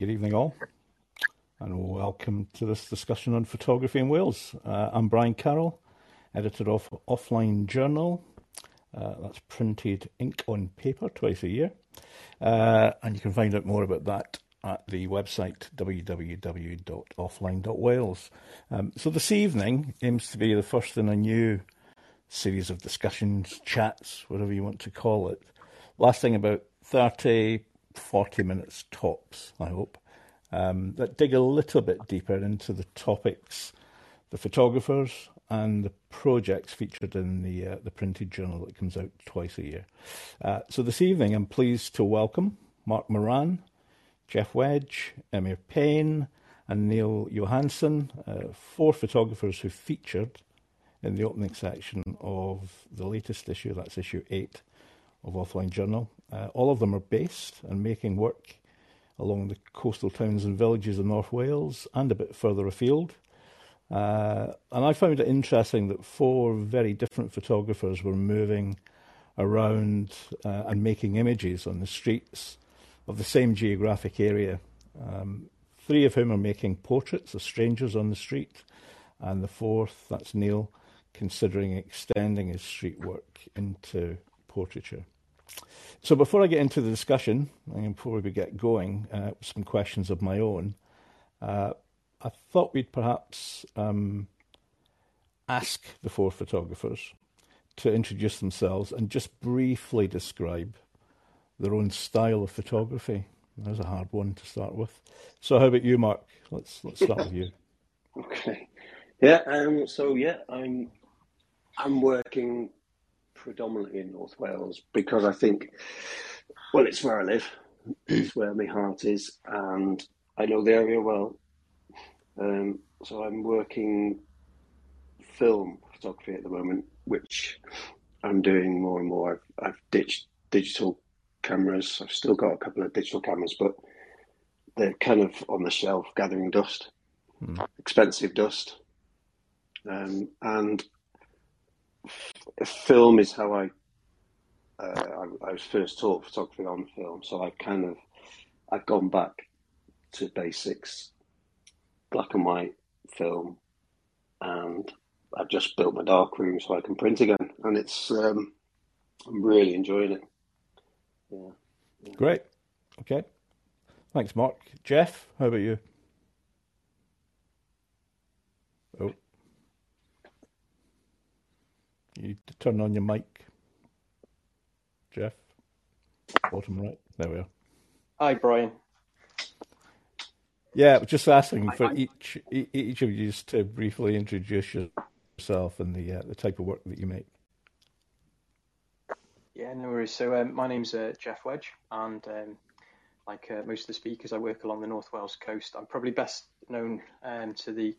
Good evening, all, and welcome to this discussion on photography in Wales. Uh, I'm Brian Carroll, editor of Offline Journal. Uh, that's printed ink on paper twice a year. Uh, and you can find out more about that at the website www.offline.wales. Um, so this evening aims to be the first in a new series of discussions, chats, whatever you want to call it, lasting about 30, 40 minutes tops, I hope, um, that dig a little bit deeper into the topics, the photographers, and the projects featured in the uh, the printed journal that comes out twice a year. Uh, so this evening, I'm pleased to welcome Mark Moran, Geoff Wedge, Emyr Payne, and Neil Johansson, uh, four photographers who featured in the opening section of the latest issue, that's issue eight of Offline Journal. Uh, all of them are based and making work along the coastal towns and villages of North Wales and a bit further afield. Uh, and I found it interesting that four very different photographers were moving around uh, and making images on the streets of the same geographic area. Um, three of whom are making portraits of strangers on the street, and the fourth, that's Neil, considering extending his street work into portraiture. So before I get into the discussion, and before we get going, uh, some questions of my own, uh, I thought we'd perhaps um, ask the four photographers to introduce themselves and just briefly describe their own style of photography. That's a hard one to start with. So, how about you, Mark? Let's let's start with you. Okay. Yeah. Um. So yeah, I'm I'm working predominantly in North Wales because I think, well, it's where I live, it's where my heart is, and I know the area well. Um, so I'm working film photography at the moment, which I'm doing more and more. I've, I've ditched digital cameras. I've still got a couple of digital cameras, but they're kind of on the shelf gathering dust, mm. expensive dust. Um, and film is how I, uh, I, I was first taught photography on film. So I kind of I've gone back to basics, black and white film, and I've just built my darkroom so I can print again, and it's um, I'm really enjoying it. Yeah. yeah. Great. Okay. Thanks, Mark. Geoff, how about you? Oh. You turn on your mic, Geoff. Bottom right. There we are. Hi, Brian. Yeah, just asking for each each of you to briefly introduce yourself and the uh, the type of work that you make. Yeah, no worries. So um, my name's uh, Geoff Wedge, and um, like uh, most of the speakers, I work along the North Wales coast. I'm probably best known um, to the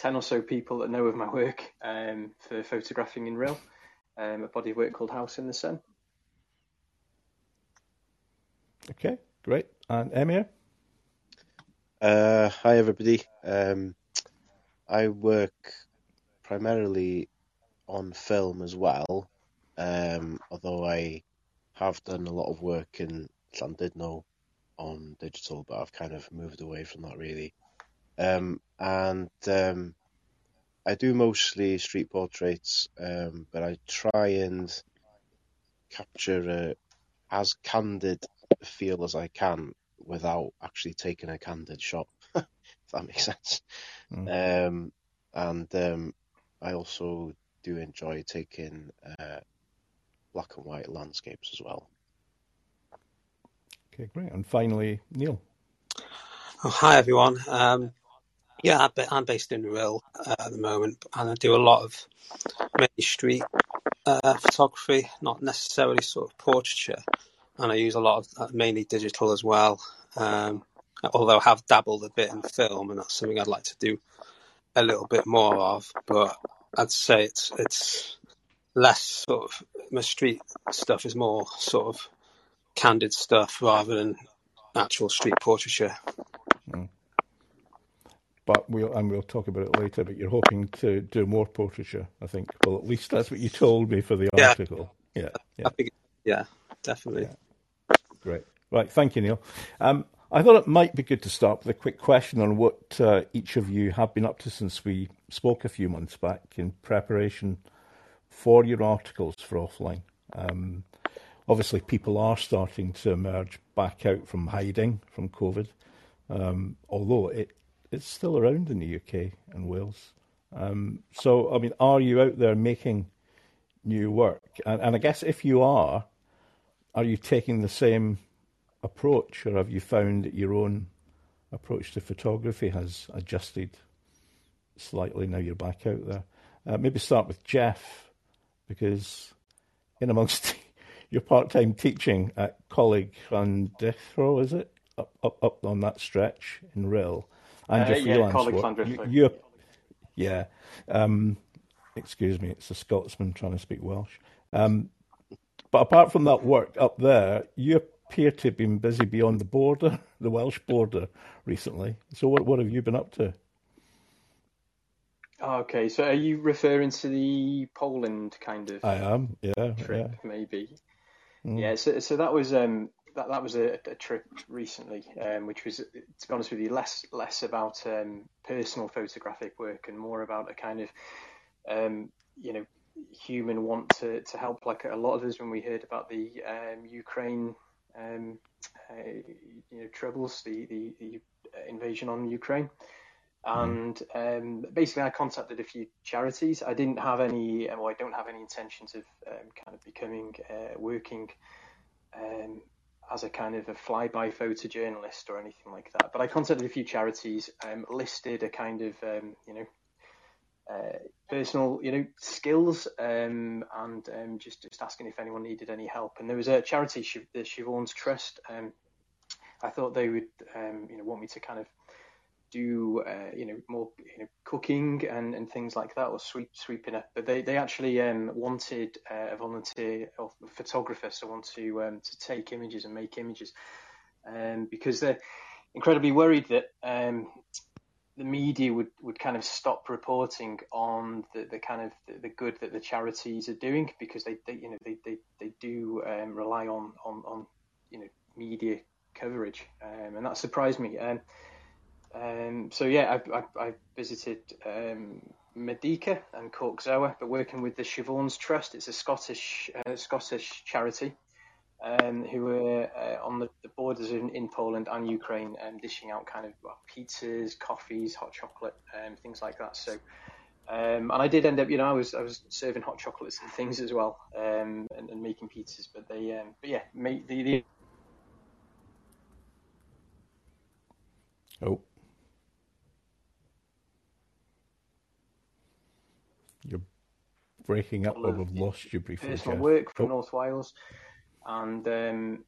10 or so people that know of my work um, for photographing in Rhyl, um, a body of work called House in the Sun. Okay, great. And Emyr? Uh, hi, everybody. Um, I work primarily on film as well, um, although I have done a lot of work in Llandudno on digital, but I've kind of moved away from that really. Um, and um, I do mostly street portraits, um, but I try and capture a, as candid a feel as I can without actually taking a candid shot. if that makes sense. Mm. Um, and um, I also do enjoy taking uh, black and white landscapes as well. Okay, great. And finally, Neil. Oh, hi, everyone. Um, yeah, I'm based in Rhyl uh, at the moment, and I do a lot of mainly street uh, photography, not necessarily sort of portraiture, and I use a lot of uh, mainly digital as well. Um, although I have dabbled a bit in film, and that's something I'd like to do a little bit more of. But I'd say it's it's less sort of my street stuff is more sort of candid stuff rather than actual street portraiture. Mm but we'll and we'll talk about it later. But you're hoping to do more portraiture, I think. Well, at least that's what you told me for the yeah. article. Yeah, yeah, think, yeah, definitely. Yeah. Great. Right. Thank you, Neil. Um, I thought it might be good to start with a quick question on what uh, each of you have been up to since we spoke a few months back in preparation for your articles for offline. Um, obviously, people are starting to emerge back out from hiding from COVID, um, although it, it's still around in the UK and Wales. Um, so, I mean, are you out there making new work? And, and I guess if you are, are you taking the same approach, or have you found that your own approach to photography has adjusted slightly now you're back out there? Uh, maybe start with Geoff, because in amongst your part-time teaching at Coleg Llandrillo, is it up, up up on that stretch in And uh, yeah, you, you, yeah. Um, excuse me, it's a Scotsman trying to speak Welsh. Um, but apart from that work up there, you appear to have been busy beyond the border, the Welsh border, recently. So, what what have you been up to? Okay, so are you referring to the Poland kind of? I am, yeah, trip yeah. maybe. Mm. Yeah, so so that was um that that was a, a trip recently, um, which was to be honest with you less less about um, personal photographic work and more about a kind of um, you know human want to, to help like a lot of us when we heard about the um, Ukraine um, uh, you know troubles the, the, the invasion on Ukraine Mm. and um, basically I contacted a few charities. I didn't have any, well, I don't have any intentions of um, kind of becoming uh, working um, as a kind of a flyby photojournalist or anything like that. But I contacted a few charities, um, listed a kind of um, you know uh, personal you know skills, um, and just just asking if anyone needed any help. And there was a charity, the Siobhan's Trust. I thought they would you know want me to kind of do uh, you know more you know, cooking and, and things like that or sweep sweeping up. But they, they actually um, wanted uh, a volunteer or photographer someone to um, to take images and make images. Um, because they're incredibly worried that um, the media would, would kind of stop reporting on the, the kind of the, the good that the charities are doing because they, they you know they, they, they do um, rely on, on, on you know media coverage. Um, and that surprised me um, so yeah, I, I, I visited um, Medyka and Korczowa, but working with the Siobhan's Trust. It's a Scottish uh, Scottish charity um, who were uh, on the, the borders in, in, Poland and Ukraine, um, dishing out kind of well, pizzas, coffees, hot chocolate, um, things like that. So. Um, and I did end up, you know, I was I was serving hot chocolates and things as well, um, and, and, making pizzas. But they, um, but yeah, the, the Oh. You're breaking up, or we've lost you briefly. Personal Geoff. work from oh. North Wales, and um,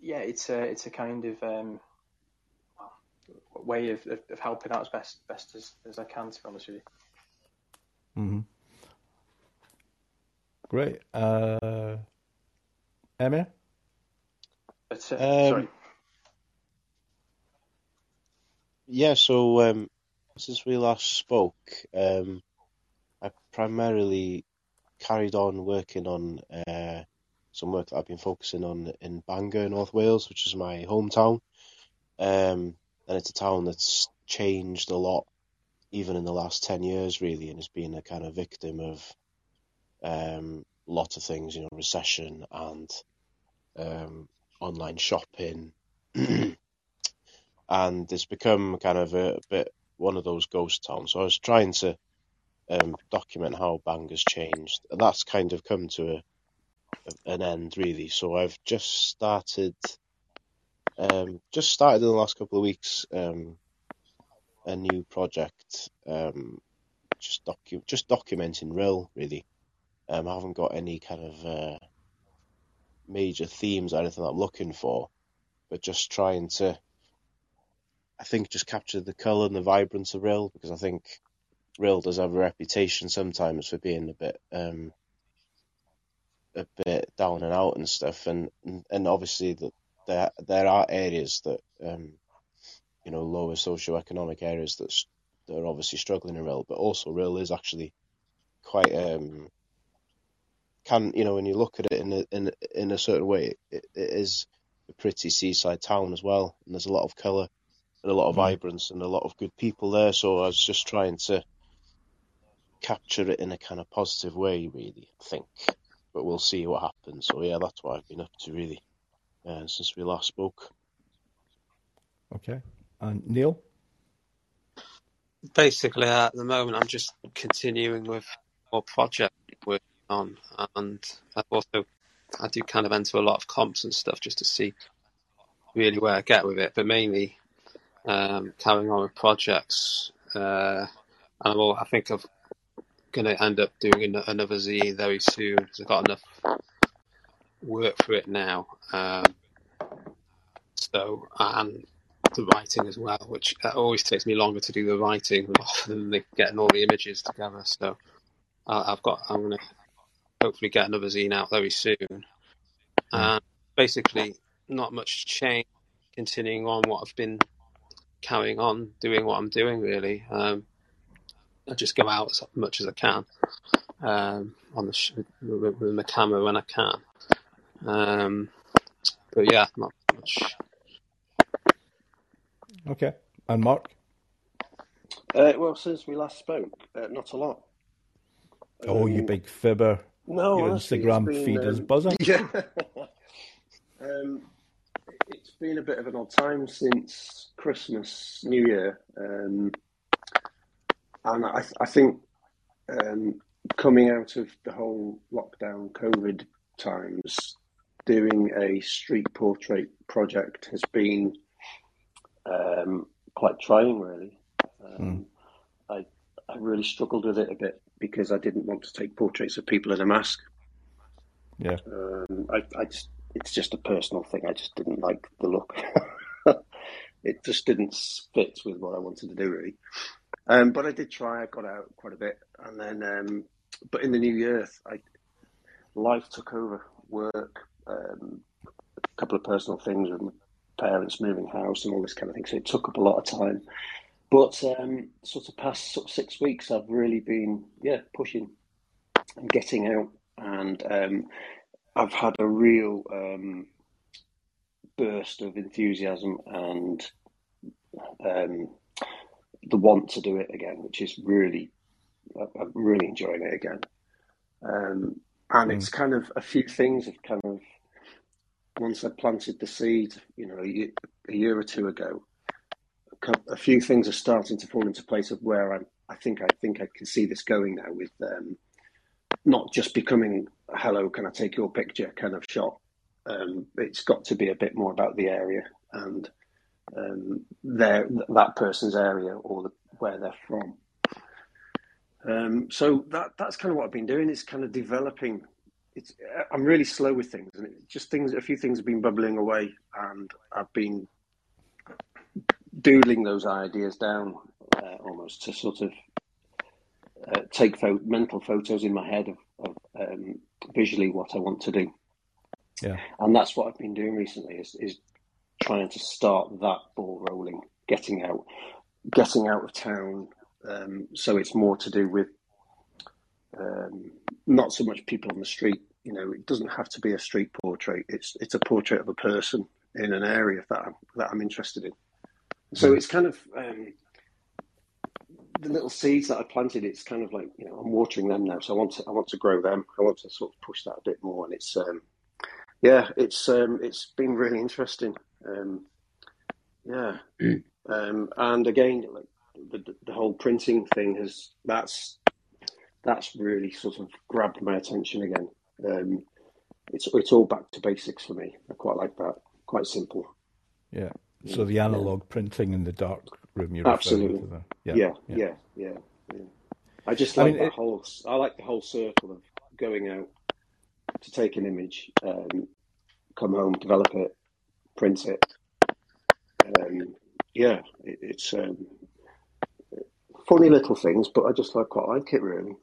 yeah, it's a it's a kind of um, way of, of, of, helping out as best best as, as I can. To be honest with you. hmm Great, uh, Emyr. But, uh, um, sorry. Yeah, so um, since we last spoke, um, I primarily carried on working on uh, some work that I've been focusing on in Bangor, North Wales, which is my hometown. Um, and it's a town that's changed a lot, even in the last 10 years, really, and has been a kind of victim of um, lots of things, you know, recession and um, online shopping. and it's become kind of a, a bit one of those ghost towns. So I was trying to um, document how Bangor's changed. And that's kind of come to a, an end, really. So I've just started, um, just started in the last couple of weeks, um, a new project, um, just docu- just documenting Rhyl, really. Um, I haven't got any kind of uh, major themes or anything I'm looking for, but just trying to, I think, just capture the colour and the vibrance of Rhyl because I think Rhyl does have a reputation sometimes for being a bit um, a bit down and out and stuff, and and obviously that there there are areas that um, you know lower socioeconomic areas that that are obviously struggling in Rhyl, but also Rhyl is actually quite um, can you know when you look at it in a in in a certain way, it, it is a pretty seaside town as well, and there's a lot of colour and a lot of Mm. vibrance and a lot of good people there. So I was just trying to capture it in a kind of positive way, really. I think, but we'll see what happens. So yeah, that's what I've been up to really uh, since we last spoke. Okay. And Neil? Basically, uh, at the moment, I'm just continuing with more project working on, and I've also I do kind of enter a lot of comps and stuff just to see really where I get with it, but mainly um, carrying on with projects. Uh, and I'm all, I think I'm going to end up doing another Z very soon because I've got enough work for it now. Um, so and the writing as well, which uh, always takes me longer to do the writing than the, getting all the images together. So I, I've got I'm going to hopefully get another zine out very soon. And basically, not much change. Continuing on what I've been carrying on, doing what I'm doing. Really, um, I just go out as much as I can um, on the sh- with, with my camera when I can. Um, but yeah, not much. Okay. And Mark? Uh, well, since we last spoke, uh, not a lot. Oh, you Um, big fibber. No, Your honestly, Instagram been, feed is um, buzzing. Yeah. um, it's been a bit of an odd time since Christmas, New Year, um, and I, I think um, coming out of the whole lockdown, COVID times, doing a street portrait project has been um, quite trying, really. Um, I I really struggled with it a bit because I didn't want to take portraits of people in a mask. Yeah. Um, I, I just, it's just a personal thing. I just didn't like the look. it just didn't fit with what I wanted to do, really. Um, but I did try. I got out quite a bit, and then, um, but in the new year, I, life took over. Work, um, a couple of personal things with parents moving house and all this kind of thing. So it took up a lot of time. But um, sort of past sort of six weeks, I've really been yeah pushing and getting out, and um, I've had a real um, burst of enthusiasm and the want to do it again, which is really I'm really enjoying it again. Um, and it's kind of a few things have kind of once I planted the seed, you know, a year, a year or two ago, a few things are starting to fall into place of where I'm. I think I think I can see this going now with um, not just becoming a hello, can I take your picture kind of shot. Um, it's got to be a bit more about the area and um, their that person's area or the, where they're from. Um, so that that's kind of what I've been doing. It's kind of developing. It's I'm really slow with things, and it just things. A few things have been bubbling away, and I've been doodling those ideas down uh, almost to sort of uh, take pho- mental photos in my head of, of um, visually what I want to do. Yeah. And that's what I've been doing recently is, is trying to start that ball rolling, getting out, getting out of town. Um, so it's more to do with um, not so much people on the street. You know, it doesn't have to be a street portrait. It's it's a portrait of a person in an area that I'm, that I'm interested in. So it's kind of um, the little seeds that I planted. It's kind of like you know I'm watering them now. So I want to I want to grow them. I want to sort of push that a bit more. And it's um, yeah, it's um, it's been really interesting. Um, yeah, um, and again, like the the whole printing thing has that's that's really sort of grabbed my attention again. Um, it's it's all back to basics for me. I quite like that. Quite simple. Yeah. So the analog printing in the dark room you're Absolutely. to there. Yeah, yeah, yeah, yeah. I just I like mean, that it- whole. I like the whole circle of going out to take an image, um, come home, develop it, print it. Um, yeah, it, it's um, funny little things, but I just like quite like it really.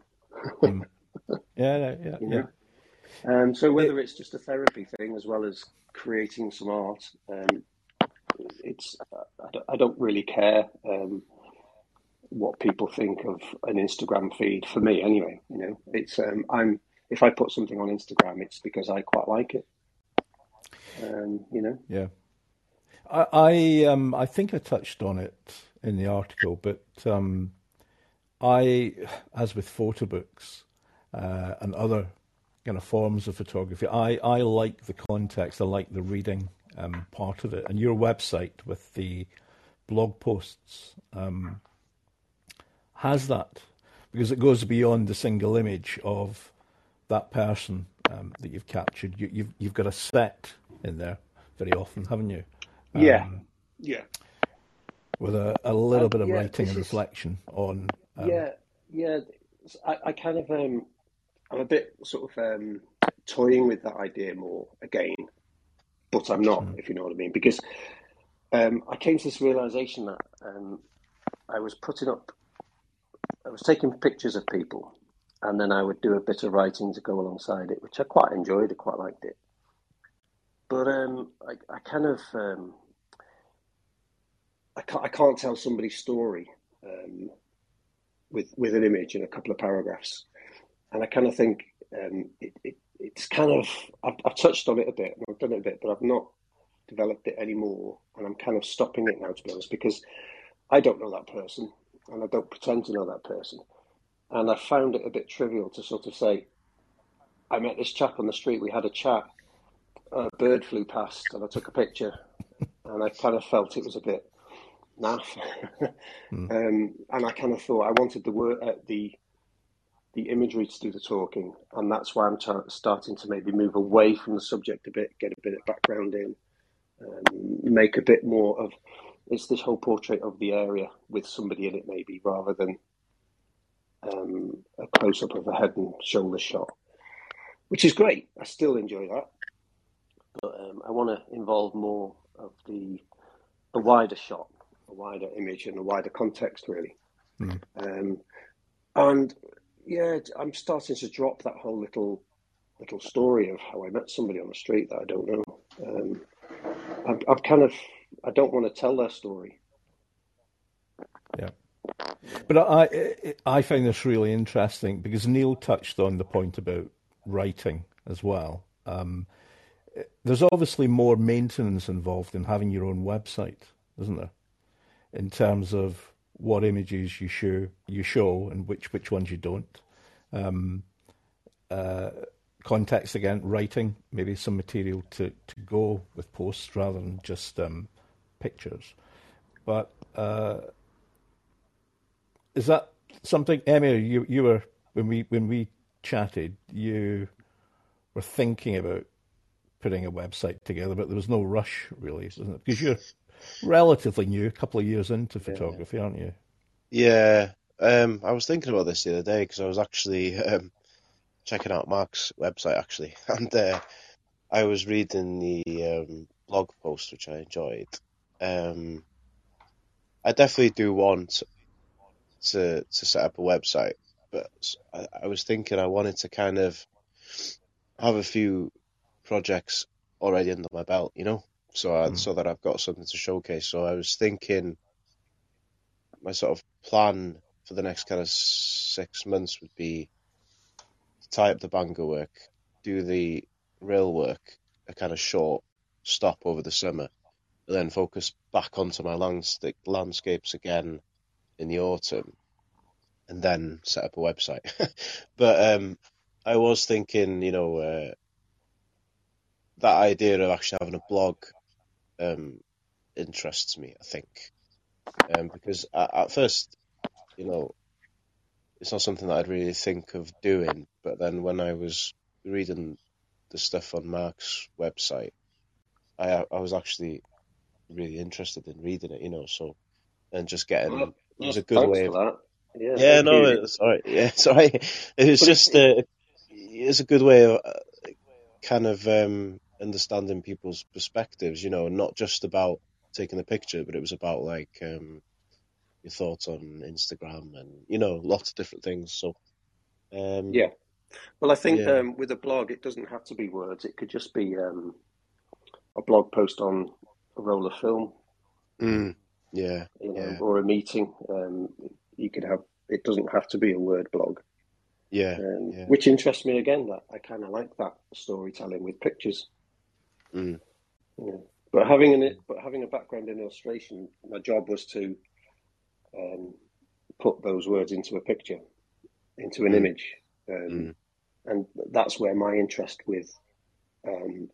Yeah, yeah, yeah. You yeah. Um, so whether it's just a therapy thing as well as creating some art, um, it's I don't, I don't really care um, what people think of an Instagram feed. For me, anyway, you know, it's um, I'm if I put something on Instagram, it's because I quite like it. Um, you know. Yeah. I I, um, I think I touched on it in the article, but um, I, as with photo books uh, and other kind of forms of photography, I, I like the context. I like the reading um, part of it. And your website with the blog posts um, has that because it goes beyond the single image of that person um, that you've captured. You, you've you've got a set in there very often, haven't you? Yeah. Um, yeah. With a, a little uh, bit of yeah, writing and reflection is, on. Um, yeah, yeah. I, I kind of um, I'm a bit sort of um, toying with that idea more again, but I'm not, mm. if you know what I mean, because um, I came to this realization that um, I was putting up, I was taking pictures of people, and then I would do a bit of writing to go alongside it, which I quite enjoyed. I quite liked it, but um, I, I, kind of um, I can't, I can't tell somebody's story um, with with an image in a couple of paragraphs, and I kind of think um, it, it, it's kind of I've, I've, touched on it a bit and I've done it a bit, but I've not developed it anymore, and I'm kind of stopping it now to be honest because I don't know that person and I don't pretend to know that person, and I found it a bit trivial to sort of say I met this chap on the street, we had a chat, a bird flew past, and I took a picture, and I kind of felt it was a bit naff, mm. um, and I kind of thought I wanted the word uh, the the imagery to do the talking, and that's why I'm t- starting to maybe move away from the subject a bit, get a bit of background in, um, make a bit more of it's this whole portrait of the area with somebody in it, maybe rather than um, a close up of a head and shoulder shot, which is great. I still enjoy that, but um, I want to involve more of the a wider shot, a wider image, and a wider context, really. Mm. Um, and yeah, I'm starting to drop that whole little little story of how I met somebody on the street that I don't know. Um, I'm, I'm kind of I don't want to tell their story. Yeah, but I I find this really interesting because Neil touched on the point about writing as well. Um, there's obviously more maintenance involved in having your own website, isn't there? In terms of what images you show you show and which which ones you don't. Um, uh, context again, writing maybe some material to, to go with posts rather than just um, pictures. But uh, is that something, Emyr? You you were when we when we chatted, you were thinking about putting a website together, but there was no rush really, isn't it? Because you're relatively new, a couple of years into photography, yeah. aren't you? Yeah, um, I was thinking about this the other day because I was actually um, checking out Mark's website actually, and uh, I was reading the um, blog post which I enjoyed. Um, I definitely do want to to set up a website, but I, I was thinking I wanted to kind of have a few projects already under my belt, you know, so I, mm. so that I've got something to showcase. So I was thinking my sort of plan for the next kind of six months would be tie up the Bangor work, do the Rhyl work, a kind of short stop over the summer, and then focus back onto my landscape, landscapes again in the autumn, and then set up a website. but um, I was thinking, you know, uh, that idea of actually having a blog um, interests me. I think um, because at, at first, you know, it's not something that I'd really think of doing. But then when I was reading the stuff on Mark's website, I I was actually really interested in reading it, you know. So and just getting well, it was a good way of that. Yeah, yeah no, it's all right. Yeah, sorry. It was just uh, it's a good way of uh, kind of um, understanding people's perspectives, you know, not just about taking a picture, but it was about like um, your thoughts on Instagram and you know lots of different things. So um, yeah, well, I think yeah. um, with a blog, it doesn't have to be words. It could just be um, a blog post on a roll of film. Mm, yeah, you know, yeah. or a meeting. Um, you could have. It doesn't have to be a word blog. Yeah, um, yeah. which interests me again. That I kind of like that storytelling with pictures. Mm. Yeah. But having an but having a background in illustration, my job was to um, put those words into a picture, into an Mm. image, um, Mm. and that's where my interest with, um,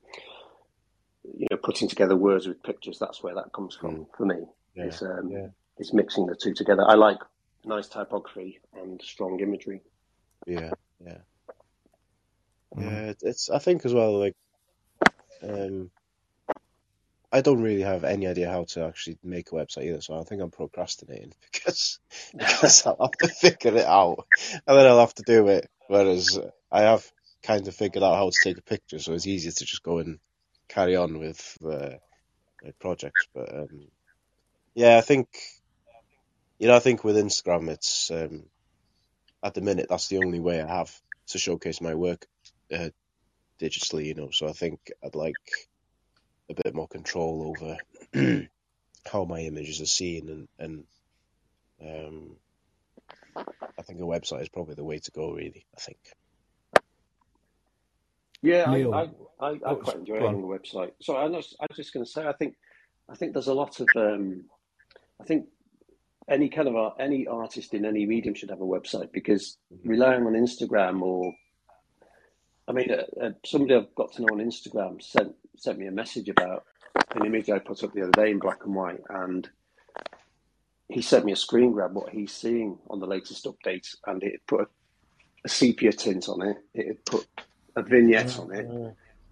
you know, putting together words with pictures. That's where that comes from for me. Mm. Yeah, It's um, yeah. it's mixing the two together. I like nice typography and strong imagery. Yeah, yeah, Mhm. yeah. It's I think as well like, um, I don't really have any idea how to actually make a website either, so I think I'm procrastinating because because I'll have to figure it out and then I'll have to do it. Whereas I have kind of figured out how to take a picture, so it's easier to just go and carry on with uh, my projects. But um, yeah, I think you know I think with Instagram, it's um, at the minute that's the only way I have to showcase my work uh, digitally. You know, so I think I'd like a bit more control over how my images are seen, and and um, I think a website is probably the way to go. Really, I think. Yeah, I, Neil. I, I, I Oh, quite enjoy having a website. So I was, I was just going to say, I think, I think there's a lot of, um, I think any kind of art, any artist in any medium should have a website because relying on Instagram or, I mean, uh, uh, somebody I've got to know on Instagram sent sent me a message about an image I put up the other day in black and white, and he sent me a screen grab what he's seeing on the latest updates, and it put a, a sepia tint on it. It had put a vignette on it.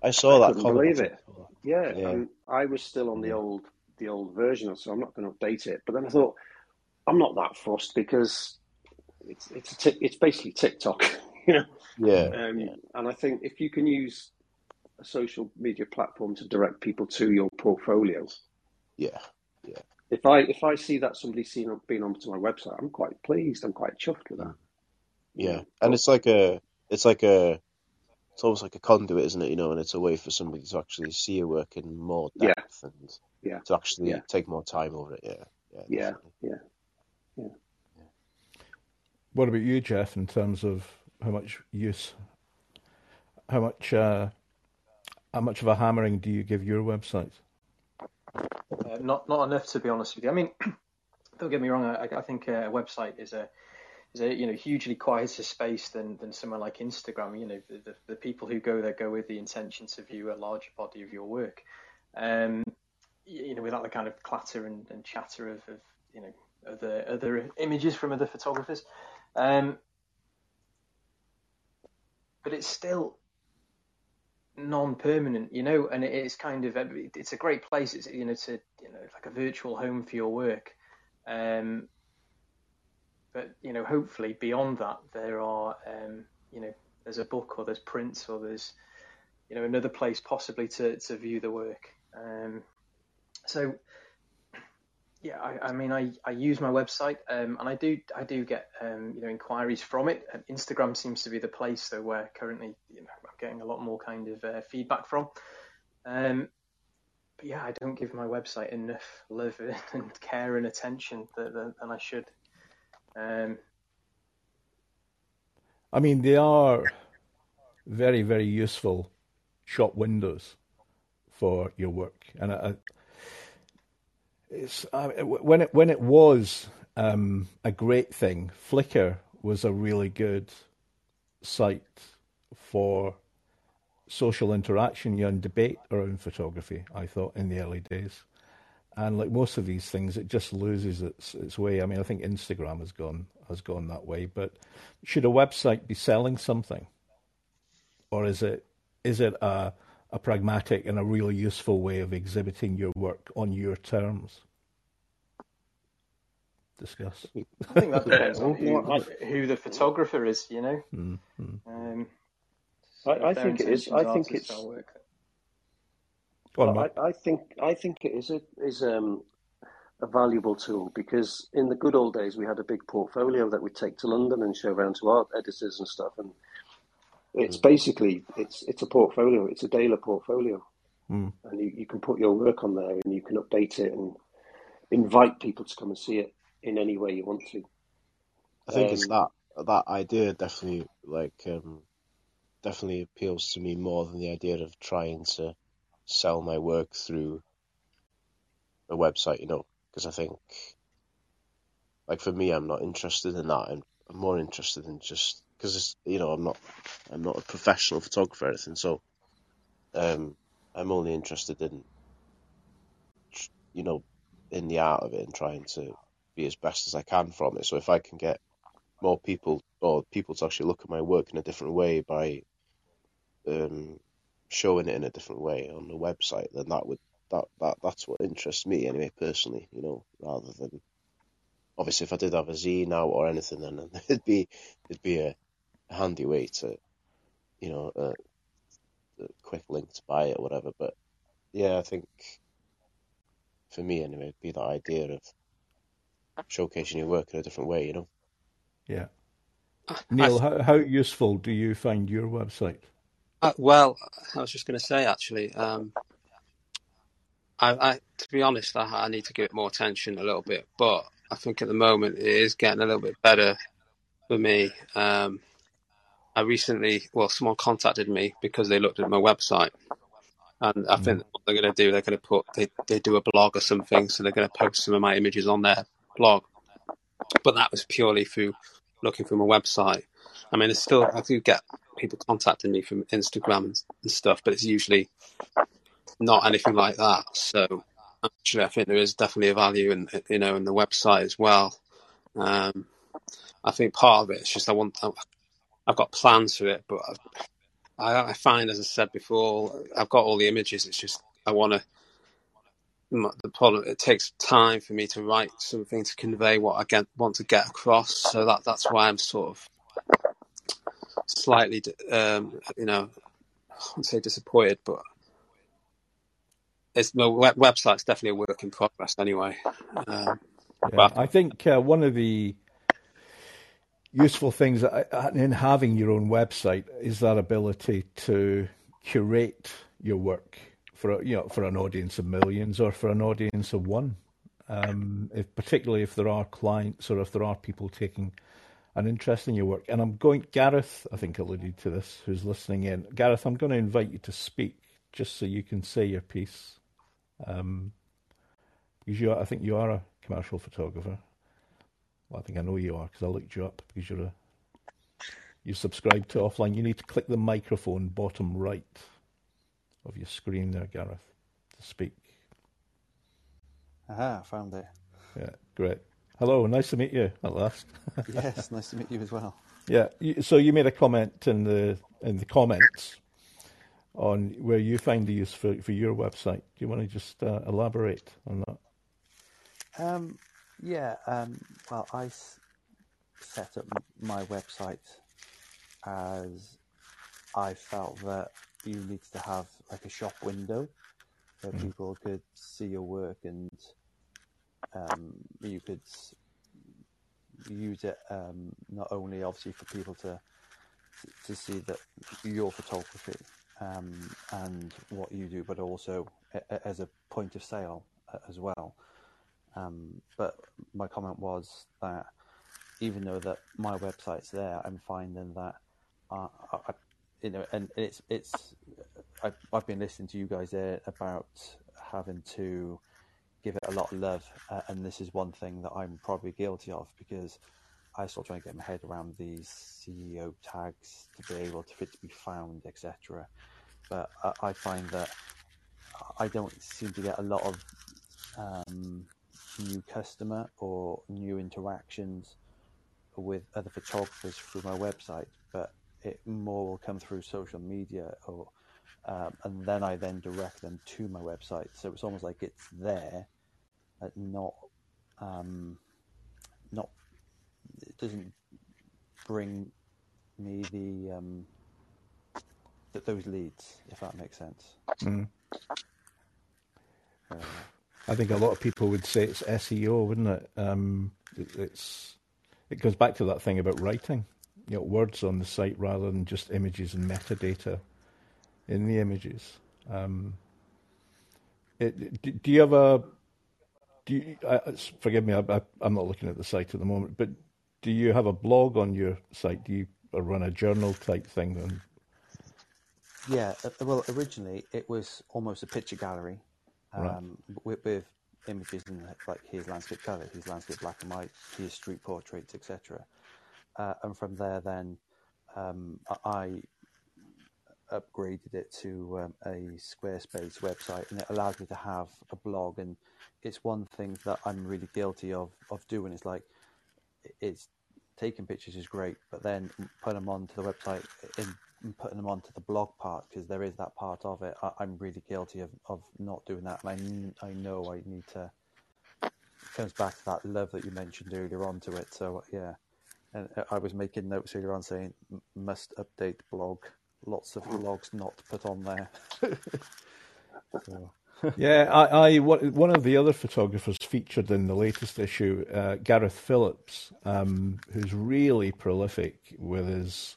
I saw I that. couldn't believe it. Yeah, Yeah. and I was still on the old the old version, so I'm not going to update it. But then I thought I'm not that fussed because it's it's a it's basically TikTok, you know. Yeah, Um, yeah. And I think if you can use a social media platform to direct people to your portfolio, yeah, yeah. if I if I see that somebody's seen been onto my website, I'm quite pleased. I'm quite chuffed with that. yeah. And it's like a, it's like a, it's almost like a conduit, isn't it? You know, and it's a way for somebody to actually see your work in more Yeah. depth and Yeah. to actually Yeah. take more time over it. Yeah, yeah, Yeah. definitely. What about you, Geoff, in terms of how much use, how much, uh, how much of a hammering do you give your website? Uh, not not enough to be honest with you. I mean, don't get me wrong. I, I think a website is a is a you know hugely quieter space than than somewhere like Instagram. You know, the, the, the people who go there go with the intention to view a larger body of your work. Um, you know, without the kind of clatter and, and chatter of, of you know other other images from other photographers. Um, but it's still non-permanent, you know, and it is kind of it's a great place. It's you know to you know like a virtual home for your work. Um, but you know, hopefully beyond that, there are um, you know there's a book or there's prints or there's you know another place possibly to to view the work. Um, so yeah, I, I mean, I, I use my website um, and I do I do get um, you know inquiries from it. Instagram seems to be the place though where currently you know, I'm getting a lot more kind of uh, feedback from. Um, but yeah, I don't give my website enough love and care and attention that, that, than I should. Um, I mean, they are very, very useful shop windows for your work, and I- it's I, when it when it was um, a great thing. Flickr was a really good site for social interaction and debate around photography. I thought in the early days, and like most of these things, it just loses its its way. I mean, I think Instagram has gone has gone that way. But should a website be selling something, or is it is it a a pragmatic and a really useful way of exhibiting your work on your terms? Discuss. I think that depends on who, who the photographer is, you know. Mm, mm. Um, I- I think it is. I think it's- sell work, Go on, I, I think I think it is a is um, a valuable tool because in the good old days we had a big portfolio that we'd take to London and show around to art editors and stuff, and it's basically it's it's a portfolio. It's a daily portfolio, Mm. and you, you can put your work on there and you can update it and invite people to come and see it in any way you want to. I think it's Um, that that idea definitely like um, definitely appeals to me more than the idea of trying to sell my work through a website, you know, because I think, like for me, I'm not interested in that. I'm more interested in just because you know I'm not I'm not a professional photographer or anything, so um, I'm only interested in you know in the art of it and trying to be as best as I can from it. So if I can get more people or people to actually look at my work in a different way by um, showing it in a different way on the website, then that would that, that that's what interests me anyway personally. You know, rather than obviously if I did have a zine out or anything, then it'd be it'd be a, a handy way to you know a, a quick link to buy it or whatever. But yeah, I think for me anyway, it'd be that idea of showcasing your work in a different way. You know. Yeah. Neil, how, how useful do you find your website? Uh, well, I was just going to say actually, um, I, I, to be honest, I, I, need to give it more attention a little bit, but I think at the moment it is getting a little bit better for me. Um, I recently, well, someone contacted me because they looked at my website, and I think mm. what they're going to do, they're going to put they they do a blog or something, so they're going to post some of my images on their blog. But that was purely through looking for my website. I mean, it's still I do get people contacting me from Instagram and, and stuff, but it's usually not anything like that. So actually, I think there is definitely a value in you know in the website as well. Um, I think part of it is just I want I've got plans for it, but I, I find, as I said before, I've got all the images. It's just I want to. The problem it takes time for me to write something to convey what I get, want to get across. So that that's why I'm sort of slightly, um, you know, I won't say disappointed, but it's my web, website's definitely a work in progress anyway. Um, yeah, but... I think uh, one of the useful things in having your own website is that ability to curate your work for you know for an audience of millions or for an audience of one. Um, if, particularly if there are clients or if there are people taking an interest in your work. And I'm going, Gareth, I think alluded to this, who's listening in. Gareth, I'm going to invite you to speak just so you can say your piece. Um, because you are, I think you are a commercial photographer. Well, I think I know you are because I looked you up because you're a you subscribe to offline. You need to click the microphone bottom right of your screen there, Gareth, to speak. Aha, I found it. Yeah, great. Hello, nice to meet you at last. yes, nice to meet you as well. Yeah, so you made a comment in the in the comments on where you find the use for, for your website. Do you want to just uh, elaborate on that? Um, yeah, um, well, I s- set up my website as I felt that you needed to have like a shop window where mm. people could see your work and um, you could use it um, not only obviously for people to to see that your photography um, and what you do, but also as a point of sale uh, as well. Um, but my comment was that even though that my website's there, I'm finding that uh, I, you know, and it's it's I, I've been listening to you guys there about having to give it a lot of love, uh, and this is one thing that I'm probably guilty of because I still trying to get my head around these SEO tags to be able to, for it to be found, etc. But I, I, find that I don't seem to get a lot of um, new customer or new interactions with other photographers through my website, but it more will come through social media or um, and then I then direct them to my website. So it's almost like it's there, but not um, not it doesn't bring me the um, those leads, if that makes sense. Mm. Uh, I think a lot of people would say it's SEO, wouldn't it? Um, it? It's it goes back to that thing about writing, you know, words on the site rather than just images and metadata in the images. Um, it, do, do, you have a? Do you, forgive me, I, am not looking at the site at the moment, but do you have a blog on your site? Do you run a journal type thing? yeah, uh, well, originally it was almost a picture gallery Right. with, with images in like here's landscape colour, here's landscape black and white, here's street portraits, etc. Uh, and from there, then um, I upgraded it to um, a Squarespace website, and it allowed me to have a blog. And it's one thing that I'm really guilty of of doing. Is like it's taking pictures is great, but then putting them onto the website and and putting them onto the blog part because there is that part of it. I, I'm really guilty of, of not doing that, and I I know I need to. It comes back to that love that you mentioned earlier on to it. So yeah, and uh, I was making notes earlier on saying must update blog. Lots of blogs not put on there. so, yeah, I, I one one of the other photographers featured in the latest issue, uh, Gareth Phillips, um, who's really prolific with his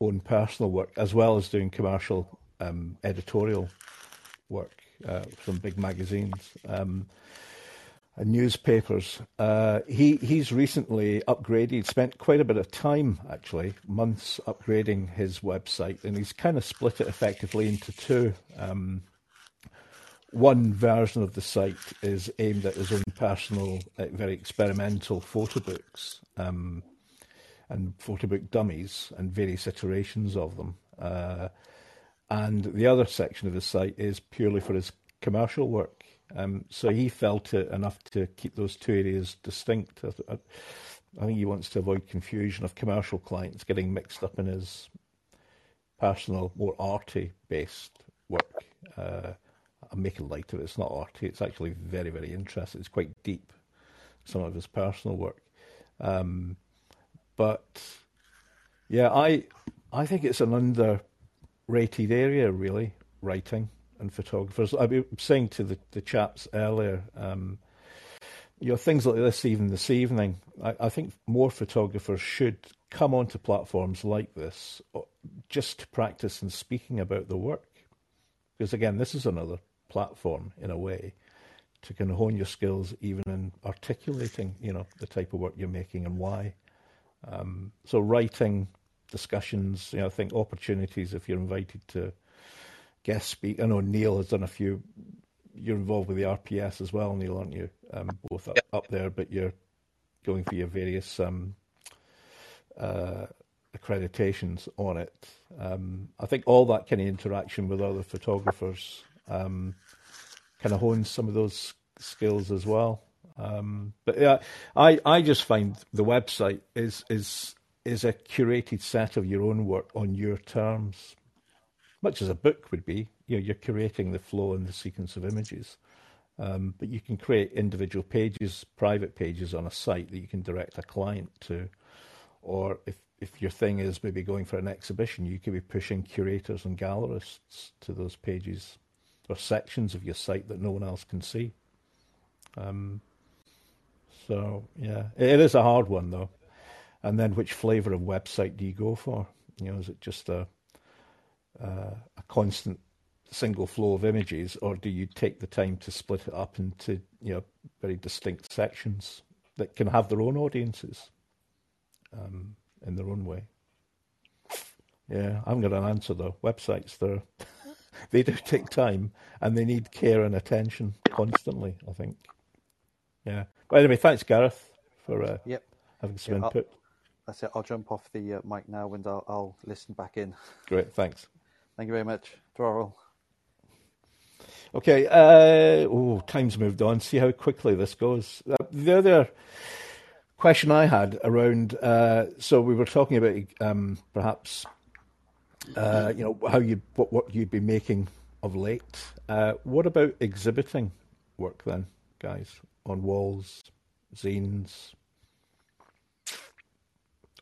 own personal work as well as doing commercial um, editorial work uh, for some big magazines. Um, and newspapers. Uh, he he's recently upgraded. Spent quite a bit of time, actually, months upgrading his website, and he's kind of split it effectively into two. Um, one version of the site is aimed at his own personal, very experimental photo books um, and photo book dummies and various iterations of them. Uh, and the other section of his site is purely for his commercial work. Um, so he felt it enough to keep those two areas distinct. I, I, I think he wants to avoid confusion of commercial clients getting mixed up in his personal, more arty based work. Uh, I'm making light of it. It's not arty. It's actually very, very interesting. It's quite deep. Some of his personal work, um, but yeah, I I think it's an underrated area, really, writing and photographers. I was saying to the, the chaps earlier, um, you know, things like this, even this evening, I, I think more photographers should come onto platforms like this uh, just to practice and speaking about the work. Because again, this is another platform in a way to kind of hone your skills even in articulating, you know, the type of work you're making and why. Um, so writing, discussions, you know, I think opportunities if you're invited to guest speak. I know Neil has done a few. You're involved with the RPS as well, Neil, aren't you? Um, both up, up there, but you're going for your various um, uh, accreditations on it. Um, I think all that kind of interaction with other photographers um, kind of hones some of those skills as well. Um, but yeah, I, I just find the website is is is a curated set of your own work on your terms, much as a book would be. You know, you're curating the flow and the sequence of images. Um, but you can create individual pages, private pages on a site that you can direct a client to. Or if, if your thing is maybe going for an exhibition, you could be pushing curators and gallerists to those pages or sections of your site that no one else can see. Um, so, yeah, it is a hard one though. And then which flavour of website do you go for? You know, is it just a, uh, a constant single flow of images, or do you take the time to split it up into you know very distinct sections that can have their own audiences um, in their own way? Yeah, I haven't got an answer though. Websites, they're they do take time and they need care and attention constantly. I think. Yeah. But anyway, thanks, Gareth, for uh, yep. having some Yeah, I'll- input. That's it. I'll jump off the uh, mic now and I'll, I'll listen back in. Great, thanks. Thank you very much. Draw Okay. Uh, oh, time's moved on. See how quickly this goes. Uh, the other question I had around. Uh, so we were talking about um, perhaps, uh, you know, how you what, what you'd be making of late. Uh, what about exhibiting work then, guys, on walls, zines?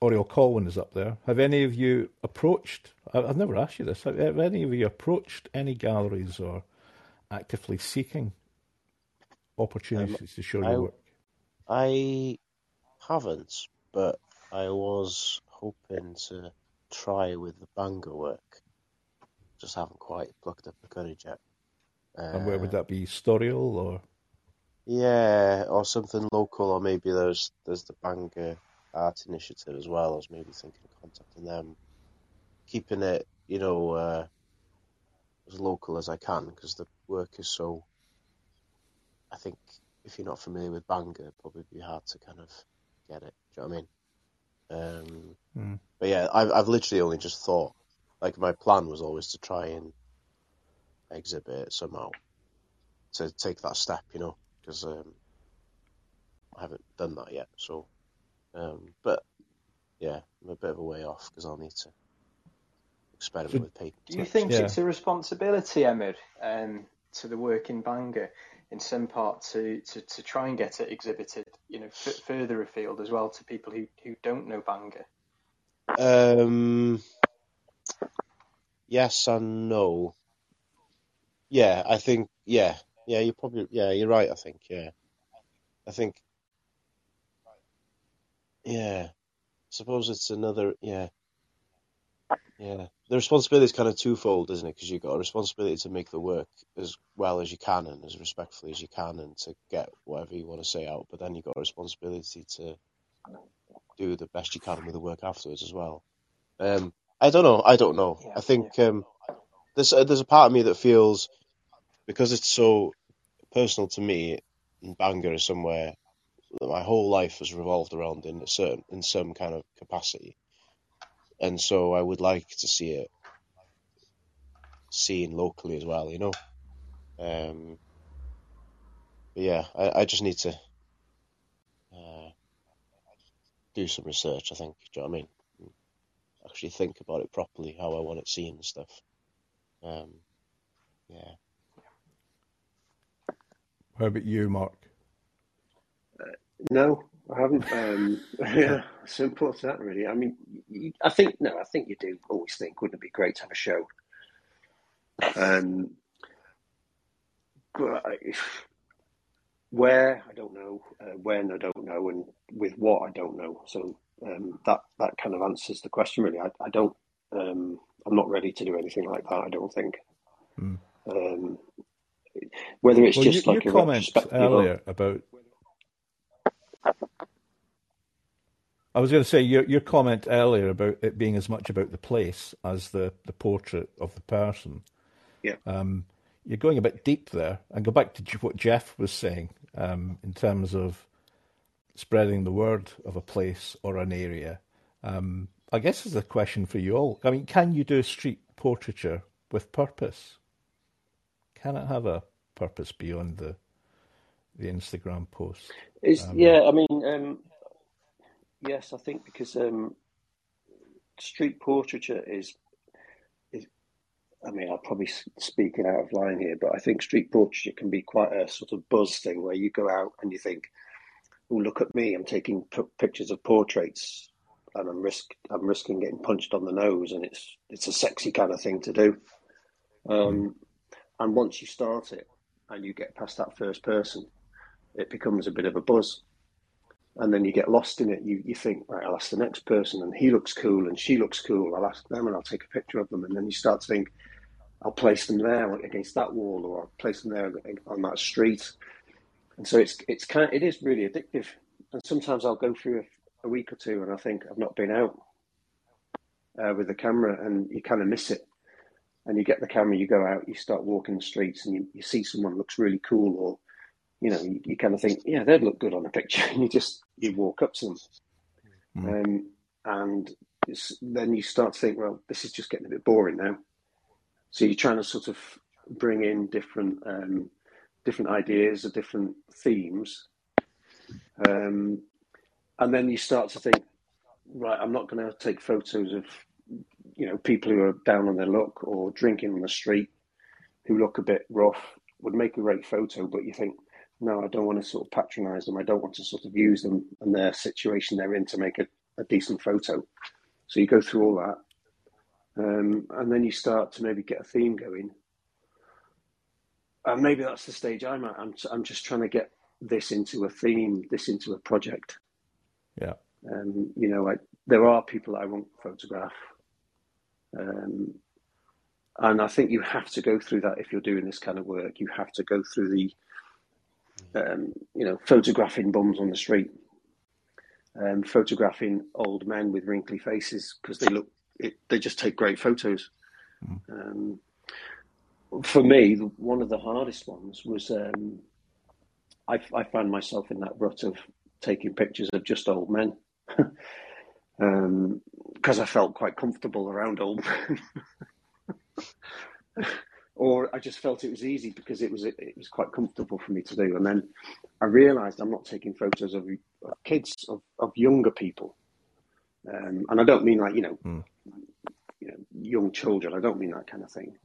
Oriel Colwyn is up there. Have any of you approached? I've never asked you this. Have any of you approached any galleries or actively seeking opportunities to show I- your work? I haven't, but I was hoping to try with the Bangor work. Just haven't quite plucked up the courage yet. And where would Uh, that be? Storiel or? Yeah, or something local, or maybe there's there's the Bangor Art Initiative as well. I was maybe thinking of contacting them, keeping it, you know, uh, as local as I can because the work is so. I think if you're not familiar with Bangor, it'd probably be hard to kind of get it. Do you know what I mean? Um, Mm. But yeah, I've I've literally only just thought, like my plan was always to try and exhibit somehow, to take that step, you know, because um, I haven't done that yet. So, um, but yeah, I'm a bit of a way off because I'll need to experiment So- with paper. Do you think Yeah. it's a responsibility, Emyr, um, to the work in Bangor, in some part, to, to, to try and get it exhibited, you know, f- further afield as well to people who, who don't know Bangor? Um, yes and no. Yeah, I think yeah, yeah. you're probably yeah, you're right. I think yeah, I think yeah. I suppose it's another yeah, yeah. The responsibility is kind of twofold, isn't it? Because you've got a responsibility to make the work as well as you can and as respectfully as you can, and to get whatever you want to say out. But then you've got a responsibility to do the best you can with the work afterwards as well. Um, I don't know. I don't know. Yeah, I think um, there's uh, there's a part of me that feels because it's so personal to me, Bangor is somewhere that my whole life has revolved around in a certain in some kind of capacity, and so I would like to see it seen locally as well. You know. Um, but yeah, I, I just need to uh, do some research. I think. Do you know what I mean? Actually think about it properly, how I want it seen and stuff. Um, yeah. How about you, Mark? No, I haven't. Um, yeah, simple as that, really. I mean, I think no, I think you do always think, wouldn't it be great to have a show? Um, but I, where I don't know, uh, when I don't know, and with what I don't know. So um, that that kind of answers the question, really. I, I don't. Um, I'm not ready to do anything like that. I don't think. Hmm. Um, whether it's Well, just your, like your a comment earlier about. I was going to say your your comment earlier about it being as much about the place as the, the portrait of the person. Yeah. Um, you're going a bit deep there, and go back to what Geoff was saying um, in terms of spreading the word of a place or an area. Um, I guess is a question for you all. I mean, can you do street portraiture with purpose? Can it have a purpose beyond the the Instagram post? Is Um, yeah, I mean, um, yes, I think because um, street portraiture is, is, I mean, I'm probably speaking out of line here, but I think street portraiture can be quite a sort of buzz thing where you go out and you think, "Oh, look at me! I'm taking p- pictures of portraits, and I'm risk, I'm risking getting punched on the nose, and it's it's a sexy kind of thing to do." Um, and once you start it and you get past that first person, it becomes a bit of a buzz. And then you get lost in it. You, you think, right, I'll ask the next person, and he looks cool, and she looks cool. I'll ask them, and I'll take a picture of them. And then you start to think, I'll place them there against that wall, or I'll place them there on that street. And so it's it's kind of, it is really addictive. And sometimes I'll go through a, a week or two, and I think I've not been out uh, with the camera, and you kind of miss it. And you get the camera, you go out, you start walking the streets, and you, you see someone looks really cool, or you know, you, you kind of think, yeah, they'd look good on a picture, and you just you walk up to them, Mm. um, and it's, then you start to think, well, this is just getting a bit boring now. So you're trying to sort of bring in different um, different ideas or different themes, um, and then you start to think, right, I'm not going to take photos of you know people who are down on their luck or drinking on the street, who look a bit rough. Would make a great photo, but you think, no, I don't want to sort of patronise them. I don't want to sort of use them and their situation they're in to make a, a decent photo. So you go through all that, um, and then you start to maybe get a theme going. And maybe that's the stage I'm at. I'm, I'm just trying to get this into a theme, this into a project. Yeah. Um, you know, I, there are people that I won't photograph. Um, and I think you have to go through that if you're doing this kind of work. You have to go through the, um, you know, photographing bums on the street, um, photographing old men with wrinkly faces because they look, it, they just take great photos. Um, for me, one of the hardest ones was um, I, I found myself in that rut of taking pictures of just old men because I felt quite comfortable around old men. or I just felt it was easy because it was it was quite comfortable for me to do. And then I realised I'm not taking photos of, of kids of, of younger people, um, and I don't mean like you know, mm. you know, young children. I don't mean that kind of thing.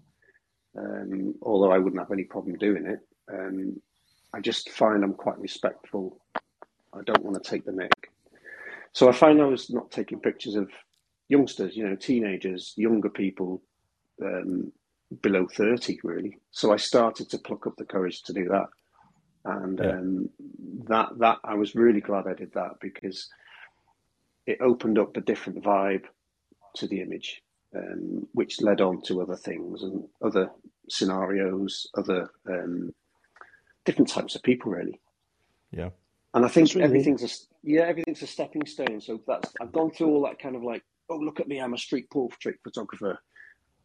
Um, although I wouldn't have any problem doing it, um, I just find I'm quite respectful. I don't want to take the mic, so I find I was not taking pictures of youngsters, you know, teenagers, younger people um, below 30 really. So i started to pluck up the courage to do that. And yeah. um, that that i was really glad i did that because it opened up a different vibe to the image um, which led on to other things and other scenarios other um, different types of people really. Yeah. And i think really everything's a yeah everything's a stepping stone. So that's i've gone through all that kind of like oh look at me i'm a street portrait photographer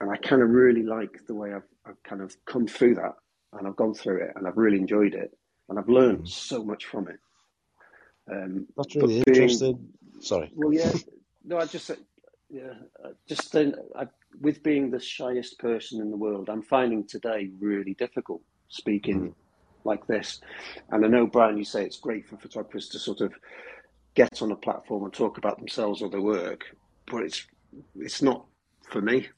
and I kind of really like the way I've, I've kind of come through that and I've gone through it and I've really enjoyed it and I've learned mm. so much from it. Um, That's really being, interesting. Sorry. Well, yeah, no, I just, yeah, just then I, with being the shyest person in the world, I'm finding today really difficult speaking mm. like this. And I know, Brian, you say it's great for photographers to sort of get on a platform and talk about themselves or their work, but it's it's not for me.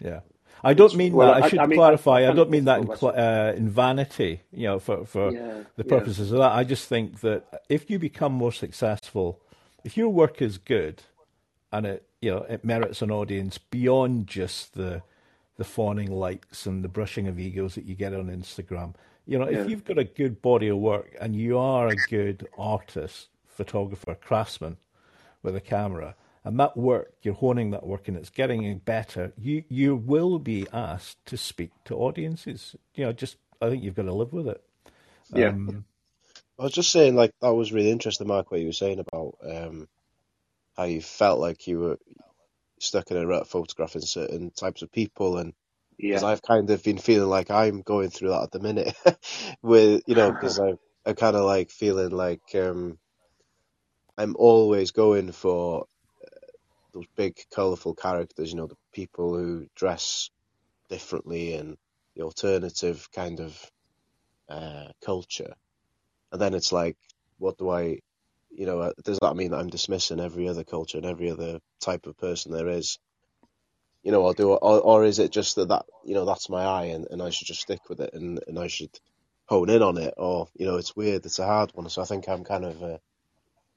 Yeah. I don't mean well, that. I should I mean, clarify. I, I, don't mean that in, uh, in vanity, you know, for, for yeah, the purposes yeah. of that. I just think that if you become more successful, if your work is good and it, you know, it merits an audience beyond just the the fawning likes and the brushing of egos that you get on Instagram. You know, yeah. if you've got a good body of work and you are a good artist, photographer, craftsman with a camera, and that work, you're honing that work and it's getting better, you, you will be asked to speak to audiences. You know, just, I think you've got to live with it. Yeah. Um, I was just saying, like, that was really interesting, Mark, what you were saying about um, how you felt like you were stuck in a rut photographing certain types of people. And because yeah. I've kind of been feeling like I'm going through that at the minute with, you know, because I'm, I'm kind of like feeling like um, I'm always going for those big, colourful characters, you know, the people who dress differently and the alternative kind of uh, culture. And then it's like, what do I, you know, uh, does that mean that I'm dismissing every other culture and every other type of person there is? You know, I'll do, or, or is it just that, that you know that's my eye and, and I should just stick with it and, and I should hone in on it, or you know, it's weird, it's a hard one. So I think I'm kind of uh,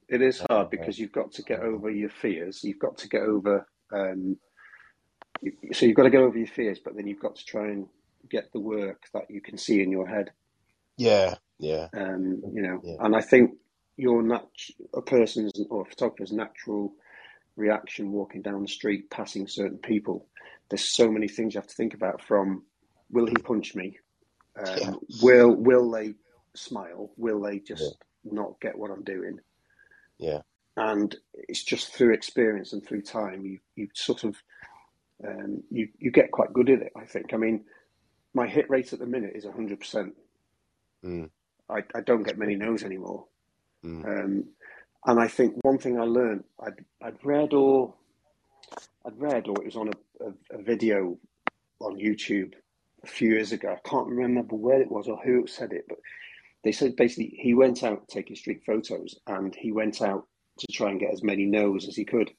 it is hard because you've got to get over your fears. You've got to get over. Um, so you've got to get over your fears, but then you've got to try and get the work that you can see in your head. Yeah, yeah. Um, you know, yeah. and I think your nat- a person's or a photographer's natural reaction walking down the street, passing certain people. There's so many things you have to think about. From will he punch me? Um, yeah. Will will they smile? Will they just yeah. not get what I'm doing? Yeah. And it's just through experience and through time, you, you sort of, um, you, you get quite good at it, I think. I mean, my hit rate at the minute is 100%. Mm. I, I don't get many no's anymore. Mm. Um, and I think one thing I learned, I'd, I'd read or I'd read or it was on a, a, a, video on YouTube a few years ago. I can't remember where it was or who said it, but they said basically he went out taking street photos and he went out to try and get as many no's as he could.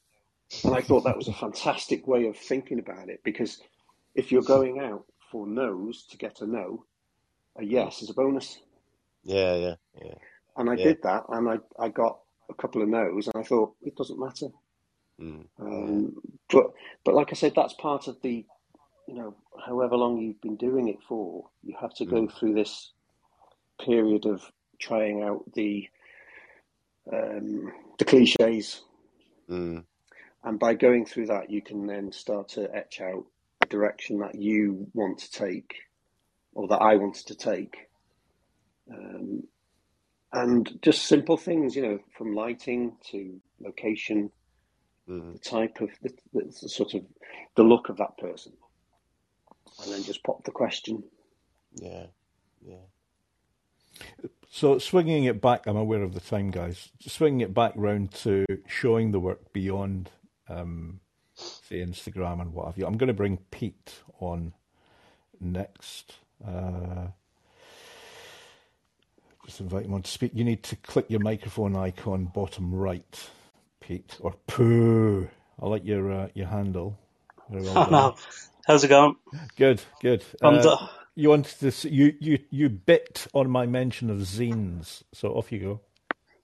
And I thought that was a fantastic way of thinking about it because if you're going out for no's to get a no, a yes is a bonus. Yeah, yeah, yeah. And I yeah. did that and I, I got a couple of no's and I thought it doesn't matter. Mm. Um, but but like I said, that's part of the you know however long you've been doing it for, you have to mm. go through this period of trying out the um, the cliches, mm. and by going through that, you can then start to etch out a direction that you want to take, or that I wanted to take, um, and just simple things, you know, from lighting to location, mm. the type of the, the, sort of the look of that person. and then just pop the question. Yeah, yeah. So swinging it back, I'm aware of the time, guys. Swinging it back round to showing the work beyond, um, say, Instagram and what have you. I'm going to bring Pete on next. Uh, just invite him on to speak. You need to click your microphone icon bottom right, Pete, or poo. I like your uh, your handle. Well. How's it going? Good, good. I'm Uh, you wanted to s you you you bit on my mention of zines, so off you go.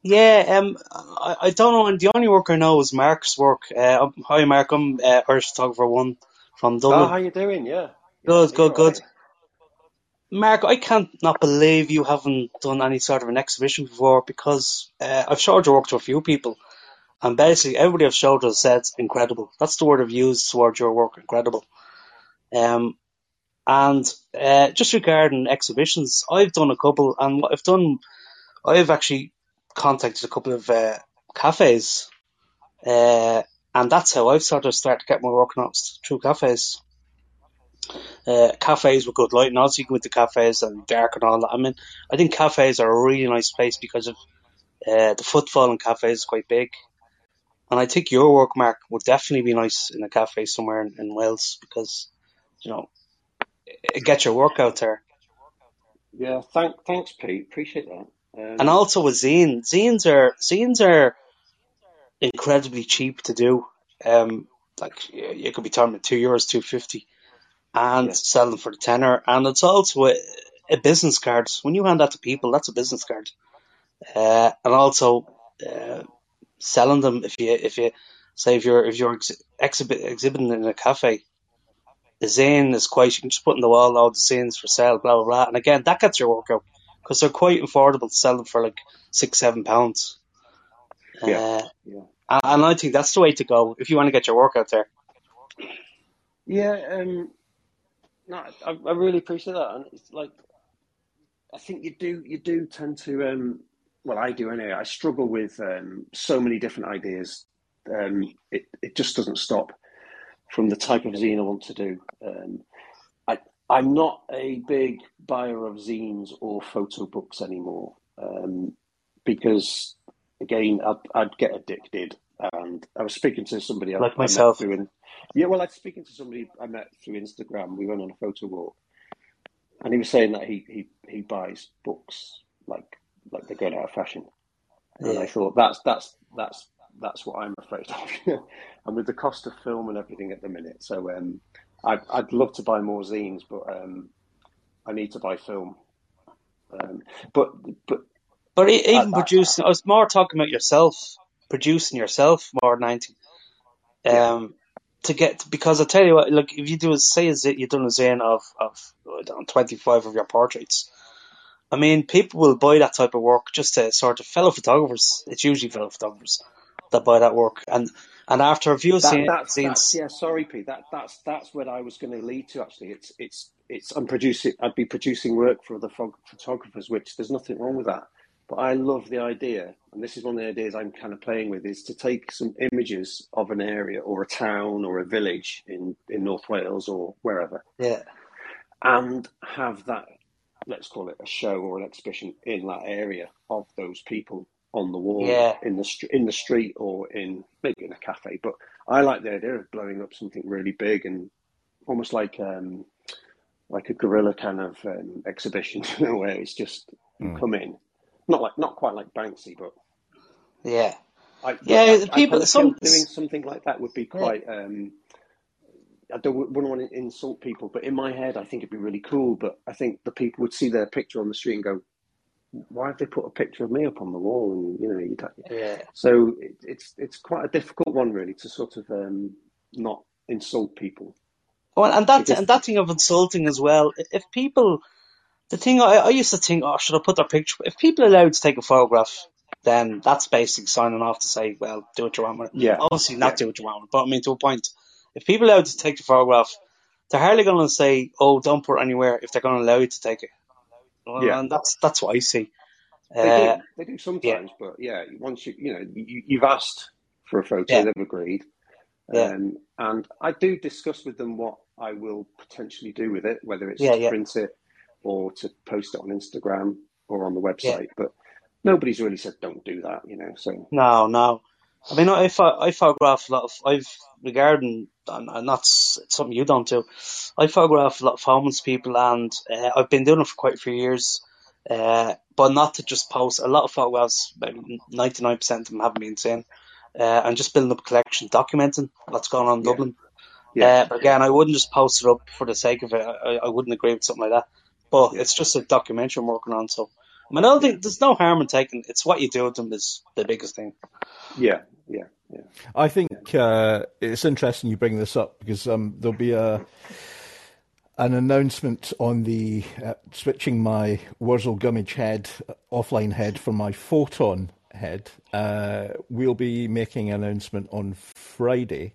Yeah, um, I, I don't know, and the only work I know is Mark's work. Uh, hi, Mark. I'm uh, Irish photographer one from Oh, Dublin. how you doing? Yeah. Good, Yeah, good, good. right. Mark, I can't not believe you haven't done any sort of an exhibition before because uh, I've showed your work to a few people, and basically everybody I've showed has said it's incredible. That's the word I've used towards your work, incredible. Um, and uh, just regarding exhibitions, I've done a couple, and what I've done, I've actually contacted a couple of uh, cafes, uh, and that's how I've sort of started to get my work noticed through cafes uh, cafes with good lighting. Also, you go into cafes and dark and all that. I mean, I think cafes are a really nice place because of uh, the footfall in cafes is quite big. And I think your work, Mark, would definitely be nice in a cafe somewhere in, in Wales because, you know, it gets your work out there. Yeah. Thank, thanks, Pete. Appreciate that. Um, And also with zine, zines are zines are incredibly cheap to do. Um, like you you could be talking two euros, two fifty, and Yeah. sell them for the tenner. And it's also a, a business card. When you hand that to people, that's a business card. Uh, and also uh, selling them if you if you say if you're if you're ex- exhibit, exhibiting in a cafe, the zine is quite you can just put in the wall all the zines for sale, blah blah blah. And again, that gets your work out because they're quite affordable to sell them for like six seven pounds. Yeah, Uh, yeah. and I think that's the way to go if you want to get your work out there. Yeah, um, no, I, I really appreciate that, and it's like I think you do you do tend to um, well, I do anyway. I struggle with um, so many different ideas. Um, it it just doesn't stop from the type of zine I want to do. Um, I I'm not a big buyer of zines or photo books anymore um, because again I'd, I'd get addicted. And I was speaking to somebody I, Like I met myself. through in, yeah, well, I was speaking to somebody I met through Instagram. We went on a photo walk, and he was saying that he he, he buys books like like they're going out of fashion. And I thought that's that's that's that's what I'm afraid of. and with the cost of film and everything at the minute, so um, I'd I'd love to buy more zines, but um, I need to buy film. Um, but but But I, even I, producing, I was more talking about yourself, producing yourself more than anything. yeah, Um, to get because I tell you what, like if you do a say a zine, you've done a zine of of I twenty five of your portraits. I mean, people will buy that type of work just to sort of fellow photographers. It's usually fellow photographers that buy that work, and and after a few that zine, that's that's yeah. Sorry, Pete. That that's that's what I was going to lead to. Actually, it's it's it's I'm producing. I'd be producing work for the phog- photographers, which there's nothing wrong with that. But I love the idea, and this is one of the ideas I'm kind of playing with, is to take some images of an area or a town or a village in in North Wales or wherever, yeah, and have that let's call it a show or an exhibition in that area of those people on the wall yeah, in the str- in the street or in maybe in a cafe. But I like the idea of blowing up something really big and almost like um, like a guerrilla kind of um, exhibition, you know, where it's just you Mm. come in, not like not quite like Banksy, but yeah, I I, yeah. I, I People, kind of some, doing something like that would be yeah, quite. Um, I don't wouldn't want to insult people, but in my head, I think it'd be really cool. But I think the people would see their picture on the street and go, "Why have they put a picture of me up on the wall?" And you know, you'd, yeah. so it, it's it's quite a difficult one, really, to sort of um, not insult people Well, and that because and that thing of insulting as well. If people, the thing I, I used to think, oh, should I put their picture? If people are allowed to take a photograph, then that's basically signing off to say, well, do what you want yeah, Obviously, yeah, not do what you want but I mean to a point. If people are allowed to take the photograph, they're hardly going to say, oh, don't put it anywhere if they're going to allow you to take it. Well, yeah. and that's that's what I see. They Uh, do, they do yeah, sometimes, but yeah, once you you know you, you've asked for a photo, yeah, they've agreed. Yeah. Um, and I do discuss with them what I will potentially do with it, whether it's Yeah, to yeah. print it or to post it on Instagram or on the website. But nobody's really said don't do that, you know. So No, no. I mean, I, I photograph a lot of, I've, regarding, and, and that's something you don't do, I photograph a lot of homeless people and uh, I've been doing it for quite a few years, uh, but not to just post. A lot of photographs, about 99% of them haven't been seen. Uh, and just building up a collection, documenting what's going on in Yeah. Dublin. yeah, Uh, but again, I wouldn't just post it up for the sake of it. I, I wouldn't agree with something like that. But Yeah. it's just a documentary I'm working on. So, I mean, I don't think there's no harm in taking. It's what you do with them is the biggest thing. yeah, yeah, I think uh, it's interesting you bring this up because um, there'll be a an announcement on the uh, switching my Wurzel Gummidge head uh, offline head for my Photon head. Uh, we'll be making an announcement on Friday.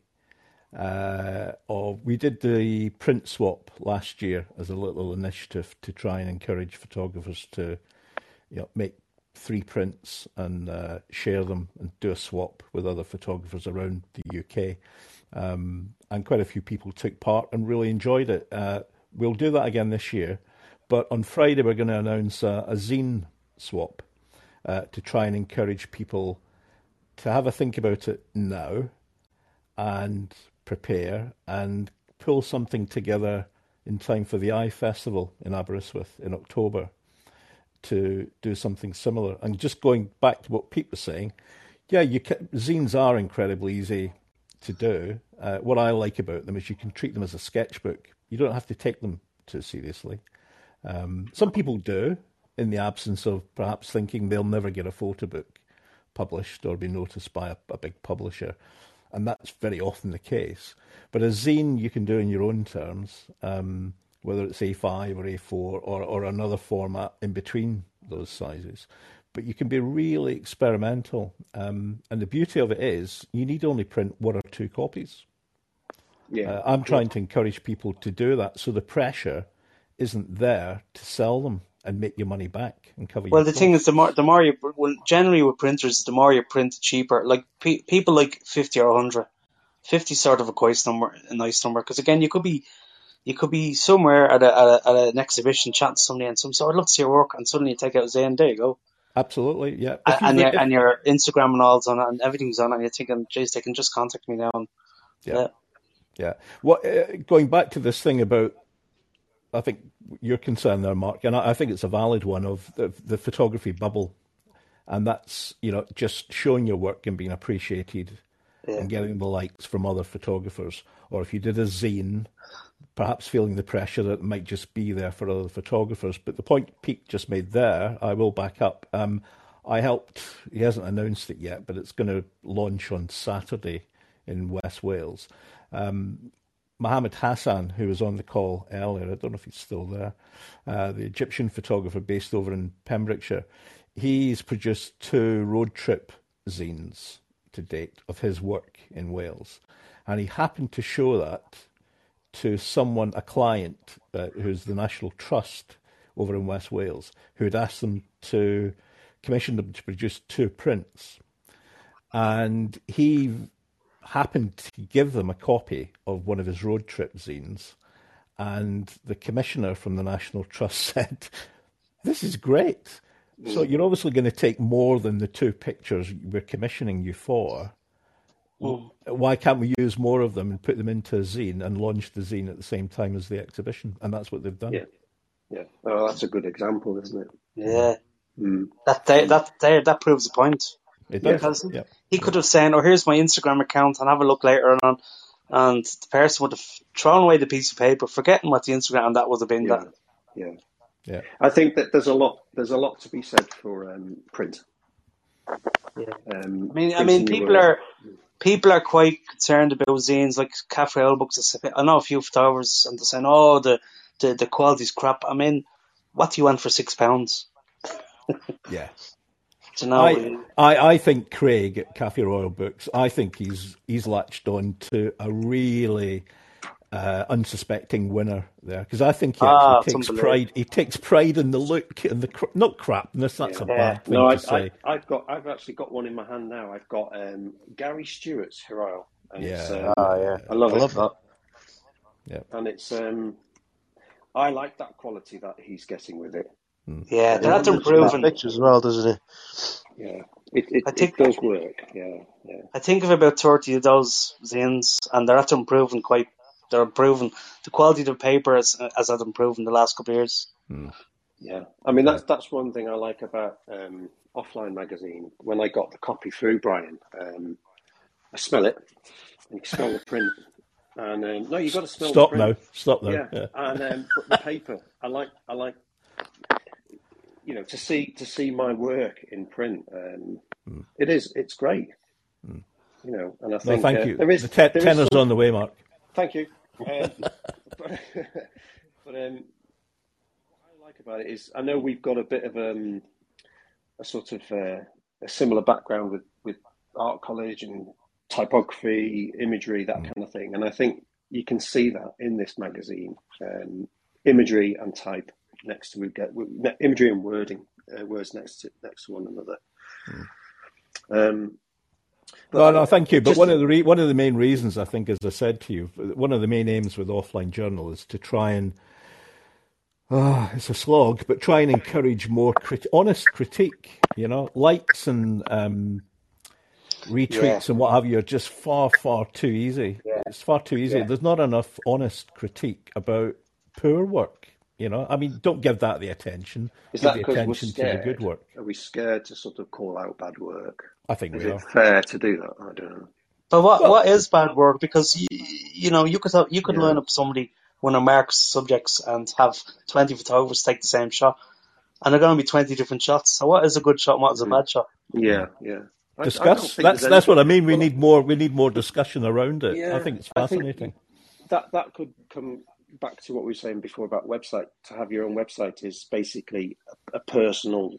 Uh, of we did the print swap last year as a little initiative to try and encourage photographers to you know, make three prints and uh, share them and do a swap with other photographers around the UK. Um, and quite a few people took part and really enjoyed it. Uh, we'll do that again this year, but on Friday we're going to announce a, a zine swap uh, to try and encourage people to have a think about it now and prepare and pull something together in time for the Eye Festival in Aberystwyth in October to do something similar. And just going back to what Pete was saying, yeah, you can, zines are incredibly easy to do. Uh, what I like about them is you can treat them as a sketchbook. You don't have to take them too seriously. Um, some people do, in the absence of perhaps thinking they'll never get a photo book published or be noticed by a, a big publisher. And that's very often the case. But a zine you can do in your own terms, um, whether it's A5 or A4 or, or another format in between those sizes. But you can be really experimental. Um, and the beauty of it is you need only print one or two copies. Yeah, Uh, I'm trying to encourage people to do that so the pressure isn't there to sell them and make your money back and cover your Well, the thing is, the more the more you well, generally with printers, the more you print, the cheaper. Like pe- people like fifty or hundred. Fifty sort of a nice number, a nice number. Because again, you could be you could be somewhere at a, at, a, at an exhibition chatting to somebody and some so I'd love to see your work and suddenly you take out a Zen, there you go. Absolutely, yeah. A- If you And your and your Instagram and all's on it and everything's on it and you're thinking, geez, they can just contact me now and Yeah. Yeah. What uh, going back to this thing about, I think your concern there, Mark, and I, I think it's a valid one of the, the photography bubble, and that's you know just showing your work and being appreciated, Yeah. and getting the likes from other photographers, or if you did a zine, perhaps feeling the pressure that might just be there for other photographers. But the point Pete just made there, I will back up. Um, I helped. He hasn't announced it yet, but it's going to launch on Saturday in West Wales. Um, Mohammed Hassan, who was on the call earlier, I don't know if he's still there, uh, the Egyptian photographer based over in Pembrokeshire, he's produced two road trip zines to date of his work in Wales. And he happened to show that to someone, a client uh, who's the National Trust over in West Wales, who had asked them to commission them to produce two prints. And he happened to give them a copy of one of his road trip zines. And the commissioner from the National Trust said, This is great. So you're obviously going to take more than the two pictures we're commissioning you for. Why can't we use more of them and put them into a zine and launch the zine at the same time as the exhibition? And that's what they've done. yeah, yeah. Oh, that's a good example, isn't it? yeah. Mm. That there, that there, that proves the point. It Yeah. does. Because Yeah. he could have said, "Oh, here's my Instagram account, and have a look later on." And the person would have thrown away the piece of paper, forgetting what the Instagram that would have been. Yeah, That yeah. Yeah. I think that there's a lot. There's a lot to be said for um, print. Yeah. Um, I mean, I mean, people work. are people are quite concerned about zines like Cafe Royal Books. I know a few photographers and they're saying, "Oh, the the the quality's crap." I mean, what do you want for six pounds? Yeah. You know? I, I, I think Craig at Cafe Royal Books, I think he's he's latched on to a really uh, unsuspecting winner there because I think he actually Ah, takes pride. He takes pride in the look and the cr- not crapness. That's a bad thing No, to I, say. I, I've got. I've actually got one in my hand now. I've got um, Gary Stewart's Heroil Yeah. um, Ah, yeah. I love I it. love that. Yeah. and it's um, I like that quality that he's getting with it. Yeah, Yeah, that's it's improving. pictures as well, doesn't it? Yeah, it it, I think- it does work. Yeah, yeah. I think of about 30 of those zines, and they're at improving quite. They're improving. The quality of the paper has, has had improved in the last couple of years. Yeah, I mean that's that's one thing I like about um, offline magazine. When I got the copy through, Brian, um, I smell it, and you smell the print. And um, no, you've got to smell Stop the now. Stop now. Yeah, Yeah. and um, but the paper, I like, I like, you know, to see to see my work in print. Um, It is, it's great. You know, and I No, think thank uh, you. there is the te- there is tenner's on the way, Mark. Thank you. Um, but but um, what I like about it is I know we've got a bit of um, a sort of uh, a similar background with, with art college and typography, imagery, that kind of thing. And I think you can see that in this magazine, um, imagery and type next to we get imagery and wording, uh, words next to next to one another. Um, No, no, thank you. But just- one of the re- one of the main reasons, I think, as I said to you, one of the main aims with offline journal is to try and ah, it's a slog, but try and encourage more crit- honest critique. You know, likes and um, retweets and what have you are just far, far too easy. It's far too easy. Yeah. There's not enough honest critique about poor work. You know, I mean, don't give that the attention. Is give that the attention to the good work. Are we scared to sort of call out bad work? I think Is we it are. fair to do that? I don't know. But what Well- what is bad work? Because you, you know you could have, you could Yeah. line up somebody one of Mark's subjects and have twenty photographers take the same shot, and they're going to be twenty different shots. So what is a good shot? and What is a bad shot? Yeah, yeah. I- I discuss. think That's that's what I mean. We need more. We need more discussion around it. Yeah, I think it's I think- fascinating. that that could come back to what we were saying before about website. To have your own website is basically a, a personal.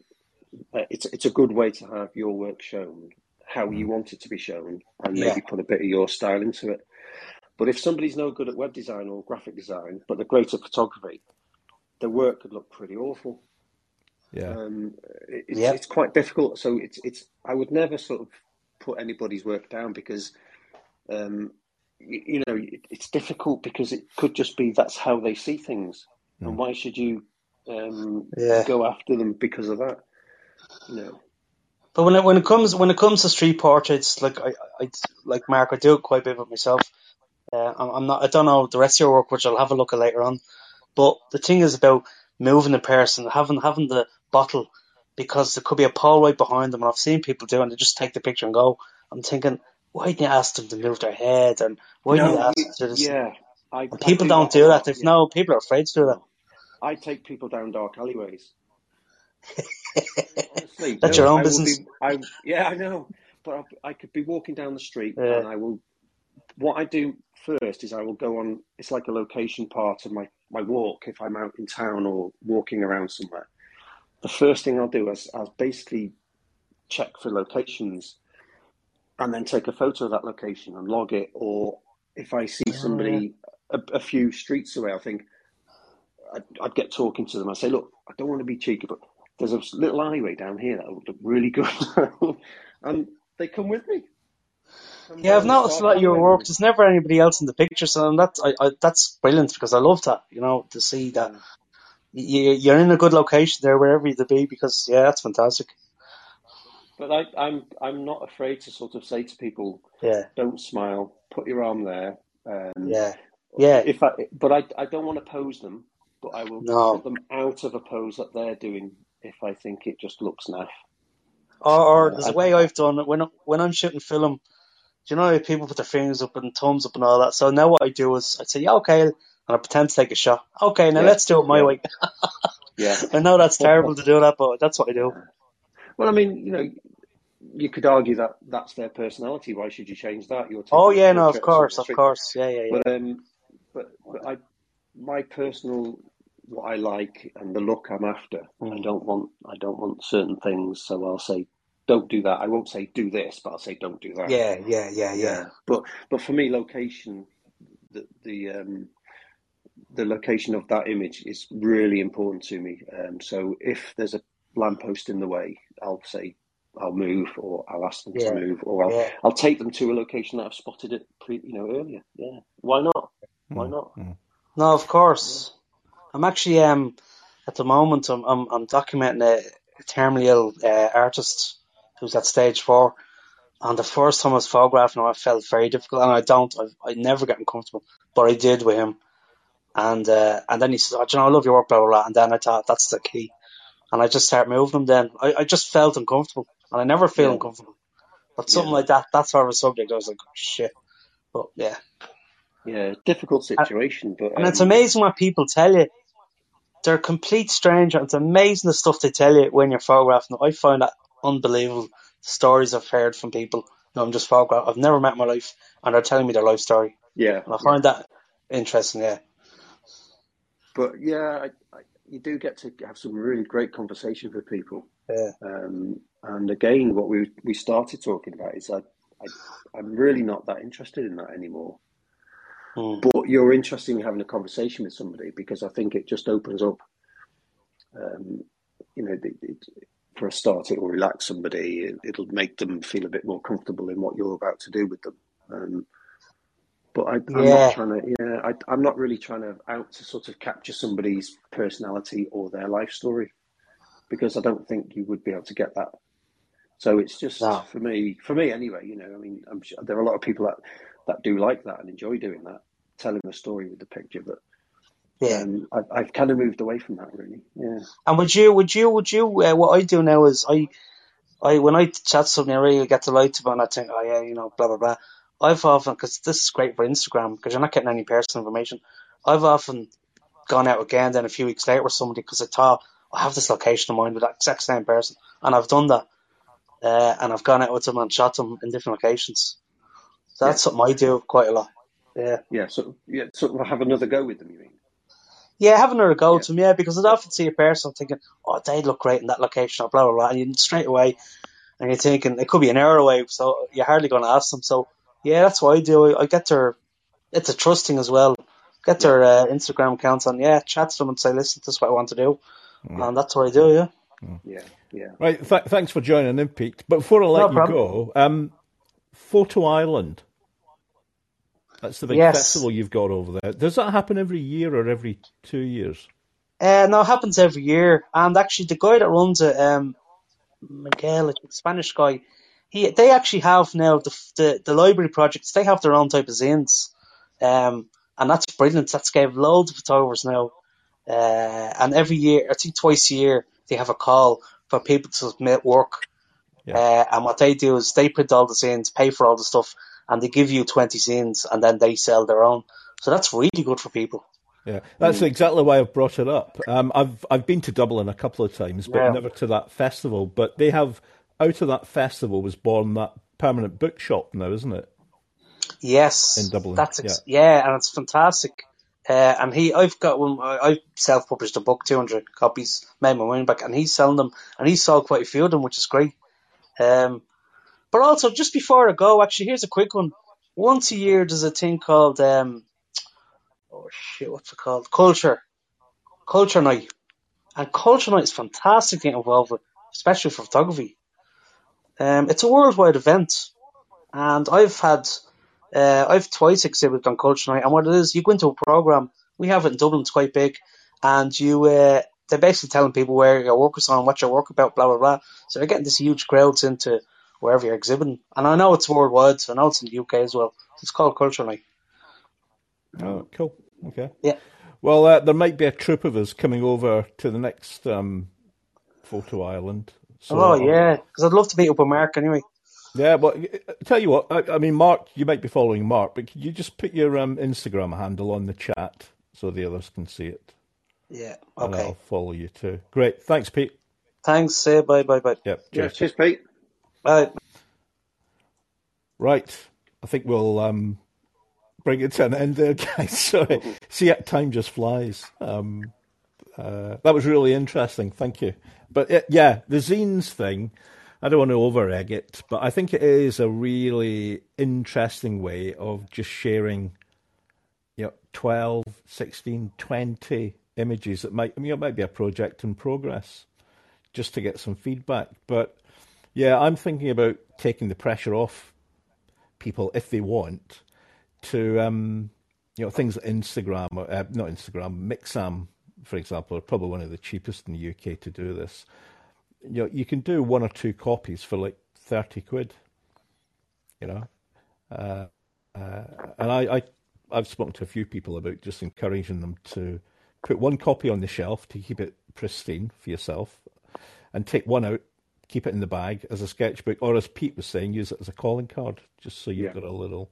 Uh, it's it's a good way to have your work shown how you want it to be shown, and Yeah. maybe put a bit of your style into it. But if somebody's no good at web design or graphic design, but they're great at photography, their work could look pretty awful. yeah. Um, it's, Yep. it's quite difficult. So it's it's. I would never sort of put anybody's work down because, um, you, you know, it, it's difficult because it could just be that's how they see things, and why should you um, Yeah. go after them because of that? Know. But when it when it comes when it comes to street portraits, like I, I like Mark, I do it quite a bit with myself. Uh, I'm, I'm not. I don't know the rest of your work, which I'll have a look at later on. But the thing is about moving the person, having having the bottle, because there could be a pole right behind them, and I've seen people do, and they just take the picture and go. I'm thinking, why didn't you ask them to move their head, and why didn't you ask them to this? yeah, I people do don't that do that. If yeah. no, people are afraid to do that. I take people down dark alleyways. Honestly, That's no, your own I business. Be, I, yeah, I know, but I, I could be walking down the street Yeah. and I will. What I do first is I will go on. It's like a location part of my my walk if I'm out in town or walking around somewhere. The first thing I'll do is I'll basically check for locations and then take a photo of that location and log it. Or if I see oh, somebody a, a few streets away, I think I'd, I'd get talking to them. I say, look, I don't want to be cheeky, but there's a little alleyway down here that would look really good, and they come with me. Come Yeah, I've noticed a dark lot of your work. There's never anybody else in the picture, so that's I, I, that's brilliant because I love that. You know, to see that you, you're in a good location there, wherever you be. Because yeah, that's fantastic. But I, I'm I'm not afraid to sort of say to people, Yeah, don't smile, put your arm there. Um, yeah, yeah. If I, but I, I don't want to pose them, but I will No. put them out of a pose that they're doing if I think it just looks naff. Or, or there's I- a way I've done it when when I'm shooting film. Do you know how people put their fingers up and thumbs up and all that? So now what I do is I say, yeah, okay, and I pretend to take a shot. Okay, now Yeah, let's do it my yeah. way. Yeah. I know that's terrible to do that, but that's what I do. Well, I mean, you know, you could argue that that's their personality. Why should you change that? You're Oh yeah, no, of course, of course, yeah, yeah, yeah. But um, but, but I, my personal, what I like and the look I'm after. I Mm. don't want, I don't want certain things. So I'll say, don't do that. I won't say do this, but I'll say don't do that. Yeah, yeah, yeah, yeah. But but for me, location, the the um, the location of that image is really important to me. Um, so if there's a lamppost in the way, I'll say I'll move, or I'll ask them Yeah. to move, or I'll Yeah. I'll take them to a location that I've spotted it pre, you know, earlier. Yeah, why not? Why Hmm. not? No, of course. I'm actually um at the moment I'm I'm, I'm documenting a, a terminally ill uh, artist who's at stage four. And the first time I was photographing him, I felt very difficult, and I don't, I, I never get uncomfortable, but I did with him. And uh, and then he said, oh, you know, I love your work, blah blah blah. And then I thought that's the key, and I just started moving him. Then I, I just felt uncomfortable, and I never feel Yeah. uncomfortable. But something Yeah. like that, that sort of a subject, I was like, oh, shit. But yeah, Yeah, difficult situation, but And it's um, amazing what people tell you. They're a complete stranger. It's amazing the stuff they tell you when you're photographing. I find that unbelievable. Stories I've heard from people. No, I'm just photographing. I've never met in my life, and they're telling me their life story. Yeah, And I yeah. find that interesting. Yeah, But yeah, I, I, you do get to have some really great conversations with people. yeah, Um, and again, what we we started talking about is I, I I'm really not that interested in that anymore. Mm. But you're interested in having a conversation with somebody because I think it just opens up. Um, you know, it, it, for a start, it will relax somebody. It, it'll make them feel a bit more comfortable in what you're about to do with them. Um, but I, I'm Yeah. not trying to. Yeah, I, I'm not really trying to out to sort of capture somebody's personality or their life story because I don't think you would be able to get that. So it's just No. for me, for me anyway. You know, I mean, I'm sure there are a lot of people that that do like that and enjoy doing that, telling a story with the picture. But yeah. um, I've, I've kind of moved away from that, really. Yeah, And would you, would you, would you? Uh, what I do now is I, I when I chat to somebody, I really get to like to and I think, oh yeah, you know, blah blah blah. I've often because this is great for Instagram because you're not getting any personal information. I've often gone out again then a few weeks later with somebody because I thought I have this location in mind with that exact same person, and I've done that. Uh, and I've gone out with them and shot them in different locations. So that's something I do quite a lot. Yeah. yeah. So yeah, sort of have another go with them. You mean? Yeah, having her go Yeah. to them, yeah, because I'd often see a person thinking, oh, they look great in that location, or blah, blah, blah, and you straight away, and you're thinking, it could be an hour away, so you're hardly going to ask them. So, yeah, that's what I do. I, I get their, it's a trusting as well. Get their uh, Instagram accounts on, yeah, chat to them and say, listen, this is what I want to do. And that's what I do, yeah. Yeah, yeah. Right, th- thanks for joining in, Pete. But before I let No you problem. go, um, PhotoIreland. That's the big Yes. festival you've got over there. Does that happen every year or every two years? Uh, no, it happens every year. And actually, the guy that runs it, um, Miguel, a Spanish guy, he they actually have now the the, the library projects. They have their own type of zines, um, and that's brilliant. That's gave loads of photographers now. Uh, and every year, I think twice a year, they have a call for people to submit work. Yeah. Uh, and what they do is they print all the zines, pay for all the stuff, and they give you 20 zines, and then they sell their own. So that's really good for people. Yeah, that's exactly why I've brought it up. Um, I've I've been to Dublin a couple of times, but Yeah. never to that festival. But they have out of that festival was born that permanent bookshop now, isn't it? Yes, In Dublin, That's ex- yeah. and it's fantastic. Uh, and he, I've got one. I I self-published a book, two hundred copies, made my money back, and he's selling them, and he's sold quite a few of them, which is great. Um, but also, just before I go, actually, here's a quick one. Once a year, there's a thing called um, oh shit, what's it called? Culture, Culture Night, and Culture Night is fantastic to get involved with, especially for photography. Um, it's a worldwide event, and I've had uh, I've twice exhibited on Culture Night, and what it is, you go into a program. We have it in Dublin; it's quite big, and you uh, they're basically telling people where your work is on, what your work about, blah blah blah. So they're getting this huge crowds into wherever you're exhibiting, and I know it's worldwide. So I know it's in the UK as well. It's called Culture Night. Oh, cool. Okay. Yeah. Well, uh, there might be a troop of us coming over to the next um, PhotoIreland. So, oh yeah, because I'd love to meet up with Mark anyway. Yeah, well, tell you what. I, I mean, Mark, you might be following Mark, but could you just put your um, Instagram handle on the chat so the others can see it? Yeah. And Okay. I'll follow you too. Great. Thanks, Pete. Thanks. Say bye bye bye. Yep. Yeah, Cheers. cheers, Pete. Bye. Right. I think we'll um, bring it to an end there, guys. Sorry. See, time just flies. Um, uh, that was really interesting. Thank you. But uh, yeah, the zines thing, I don't want to over egg it, but I think it is a really interesting way of just sharing, you know, 12, 16, 20 images that might, I mean, it might be a project in progress just to get some feedback. But Yeah, I'm thinking about taking the pressure off people if they want to, um, you know, things like Instagram, or, uh, not Instagram, Mixam, for example, are probably one of the cheapest in the UK to do this. You know, you can do one or two copies for like thirty quid. You know, uh, uh, and I, I, I've spoken to a few people about just encouraging them to put one copy on the shelf to keep it pristine for yourself, and take one out, keep it in the bag as a sketchbook, or as Pete was saying, use it as a calling card, just so you've Yeah. got a little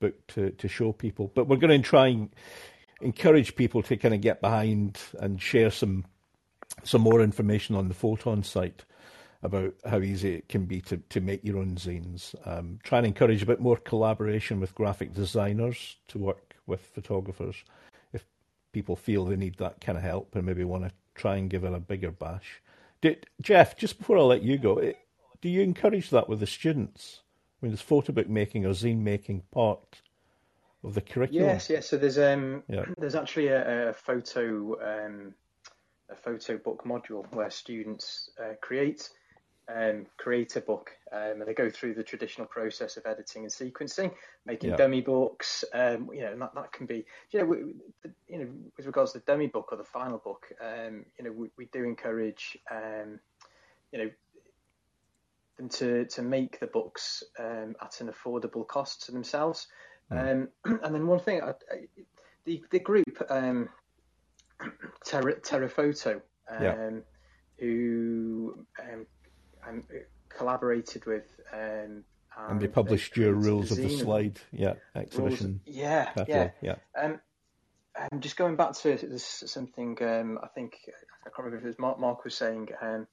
book to, to show people. But we're going to try and encourage people to kind of get behind and share some some more information on the Photon site about how easy it can be to, to make your own zines. Um, try and encourage a bit more collaboration with graphic designers to work with photographers if people feel they need that kind of help and maybe want to try and give it a bigger bash. Did, Geoff, just before I let you go, eh, do you encourage that with the students? I mean, is photo book making or zine making part of the curriculum? Yes, yes. So there's um Yeah. there's actually a, a photo um a photo book module where students uh, create um, create a book um, and they go through the traditional process of editing and sequencing, making Yeah. dummy books. Um, you know, and that, that can be you know we, you know with regards to the dummy book or the final book. Um, you know, we, we do encourage um, you know them to to make the books um, at an affordable cost to themselves. Um, and then one thing, I, I, the the group um, Terra, Terrafoto, um, Yeah. who um, um, collaborated with, um, and they they published your rules of the slide, yeah, rules- exhibition Yeah, catalog, yeah. yeah. Um, um, just going back to this, something um, I think I can't remember if it was Mark, Mark was saying, um,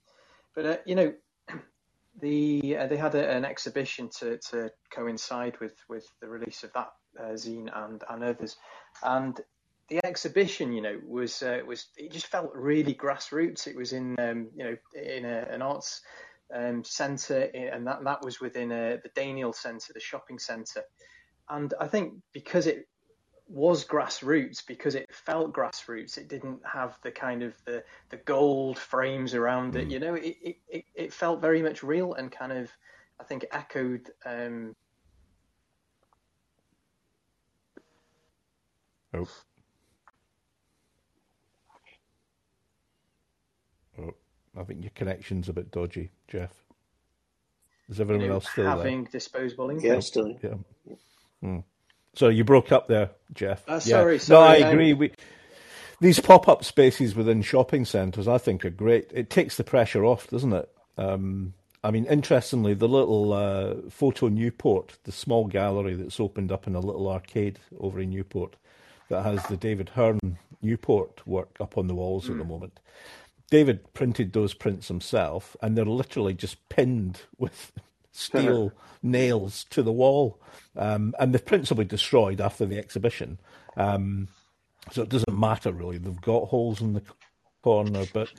but uh, you know, the uh, they had a, an exhibition to, to coincide with, with the release of that uh, zine and, and others, and the exhibition, you know, was uh, was it just felt really grassroots. It was in um, you know in a, an arts um, centre, and that that was within uh the Daniel Centre, the shopping centre, and I think because it was grassroots because it felt grassroots. It didn't have the kind of the, the gold frames around it. You know, it, it, it, it felt very much real and kind of, I think, echoed. Um, Oh. Oh, I think your connection's a bit dodgy, Geoff. Is everyone else still there? having disposable income. Yeah, still. Yeah. Hmm. So you broke up there, Geoff. Uh, yeah. sorry, No, sorry, I um, agree. We, these pop-up spaces within shopping centres, I think, are great. It takes the pressure off, doesn't it? Um, I mean, interestingly, the little uh, Photo Newport, the small gallery that's opened up in a little arcade over in Newport, that has the David Hurn Newport work up on the walls at the moment. David printed those prints himself, and they're literally just pinned with steel nails to the wall. Um, and the prints will be destroyed after the exhibition. Um, so it doesn't matter really. They've got holes in the corner, but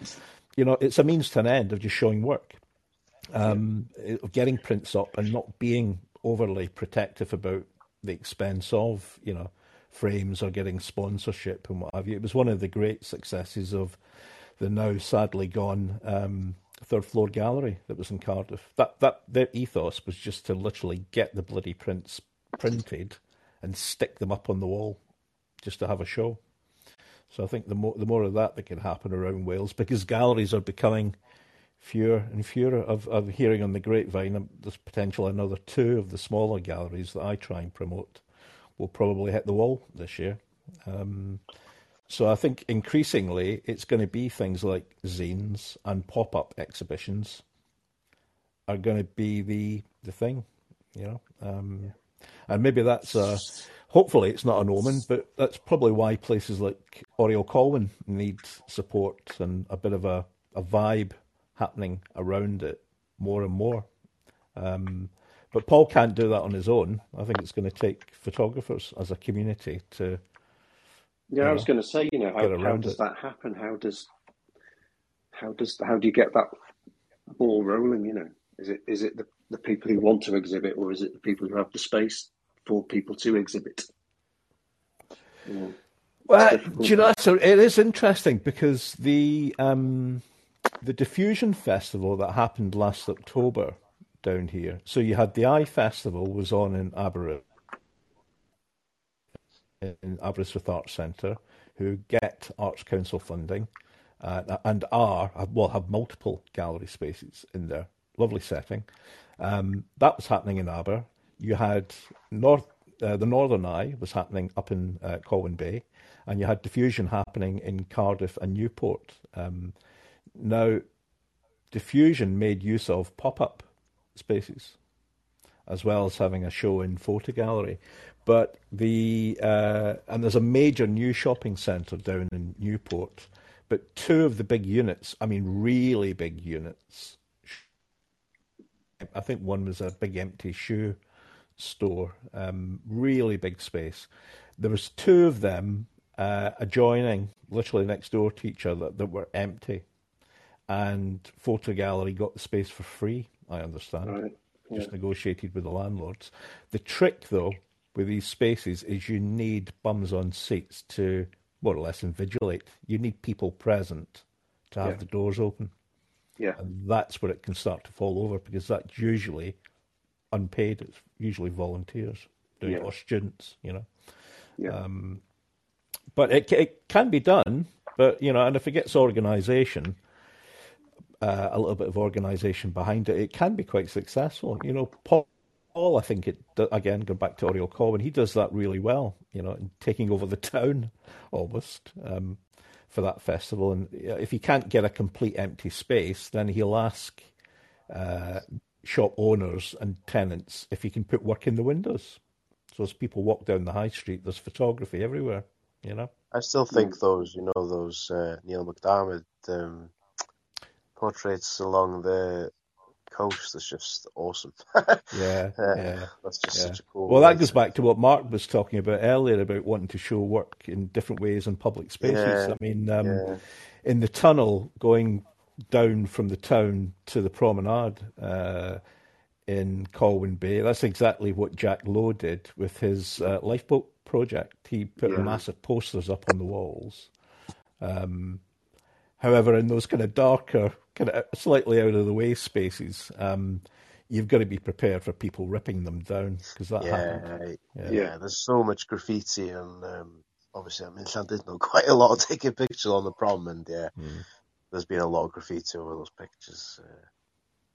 you know, it's a means to an end of just showing work, um, of getting prints up and not being overly protective about the expense of you know frames or getting sponsorship and what have you. It was one of the great successes of the now sadly gone um, third floor gallery that was in Cardiff. That that their ethos was just to literally get the bloody prints printed and stick them up on the wall just to have a show. So I think the more the more of that that can happen around Wales, because galleries are becoming fewer and fewer. Of of hearing on the grapevine, um, there's potential another two of the smaller galleries that I try and promote will probably hit the wall this year. Um, so I think increasingly it's going to be things like zines and pop-up exhibitions are going to be the the thing, you know. Um, and maybe that's a hopefully it's not an omen, but that's probably why places like Oriel Colwyn need support and a bit of a, a vibe happening around it more and more. Um, but Paul can't do that on his own. I think it's going to take photographers as a community to Yeah, I was going to say, you know, how, how does it. that happen? How does how does how do you get that ball rolling? You know, is it is it the, the people who want to exhibit, or is it the people who have the space for people to exhibit? Know, Well, do you know, so it is interesting because the um, the Diffusion Festival that happened last October down here. So you had the Eye Festival was on in Aberystwyth, in Aberystwyth Arts Centre, who get Arts Council funding uh, and are well have multiple gallery spaces in there. Lovely setting. Um, that was happening in Aber. You had North, uh, the Northern Eye was happening up in uh, Colwyn Bay, and you had Diffusion happening in Cardiff and Newport. Um, now, Diffusion made use of pop up spaces as well as having a show in Ffotogallery. But the uh, and there's a major new shopping centre down in Newport, but two of the big units, I mean, really big units. I think one was a big empty shoe store, um, really big space. There was two of them uh, adjoining, literally next door to each other, that were empty, and Ffotogallery got the space for free. I understand, Right. Yeah. just negotiated with the landlords. The trick, though, with these spaces is you need bums on seats to more or less invigilate. You need people present to have Yeah. the doors open, Yeah. and that's where it can start to fall over because that's usually unpaid. It's usually volunteers doing it or students, you know Yeah. Um, but it, it can be done. But you know, and if it gets organisation, uh, a little bit of organisation behind it, it can be quite successful. You know, Paul, Paul I think it again going back to Oriel Colwyn, he does that really well. You know, in taking over the town almost um, for that festival. And if he can't get a complete empty space, then he'll ask uh, shop owners and tenants if he can put work in the windows. So as people walk down the high street, there's photography everywhere. You know. I still think those, you know, those uh, Niall McDiarmid um, portraits along the coast is just awesome. Yeah, Uh, yeah. That's just Yeah. such a cool. Well, that goes back to what Mark was talking about earlier about wanting to show work in different ways in public spaces. Yeah, I mean, um, yeah. in the tunnel going down from the town to the promenade uh, in Colwyn Bay, that's exactly what Jack Lowe did with his uh, lifeboat project. He put Yeah. massive posters up on the walls. Um, however, in those kind of darker, kind of slightly out of the way spaces, um, you've got to be prepared for people ripping them down because that happened. Yeah, Yeah. yeah, There's so much graffiti, and um, obviously, I mean, Llandudno quite a lot of taking pictures on the prom, and yeah, Mm. there's been a lot of graffiti over those pictures. Uh,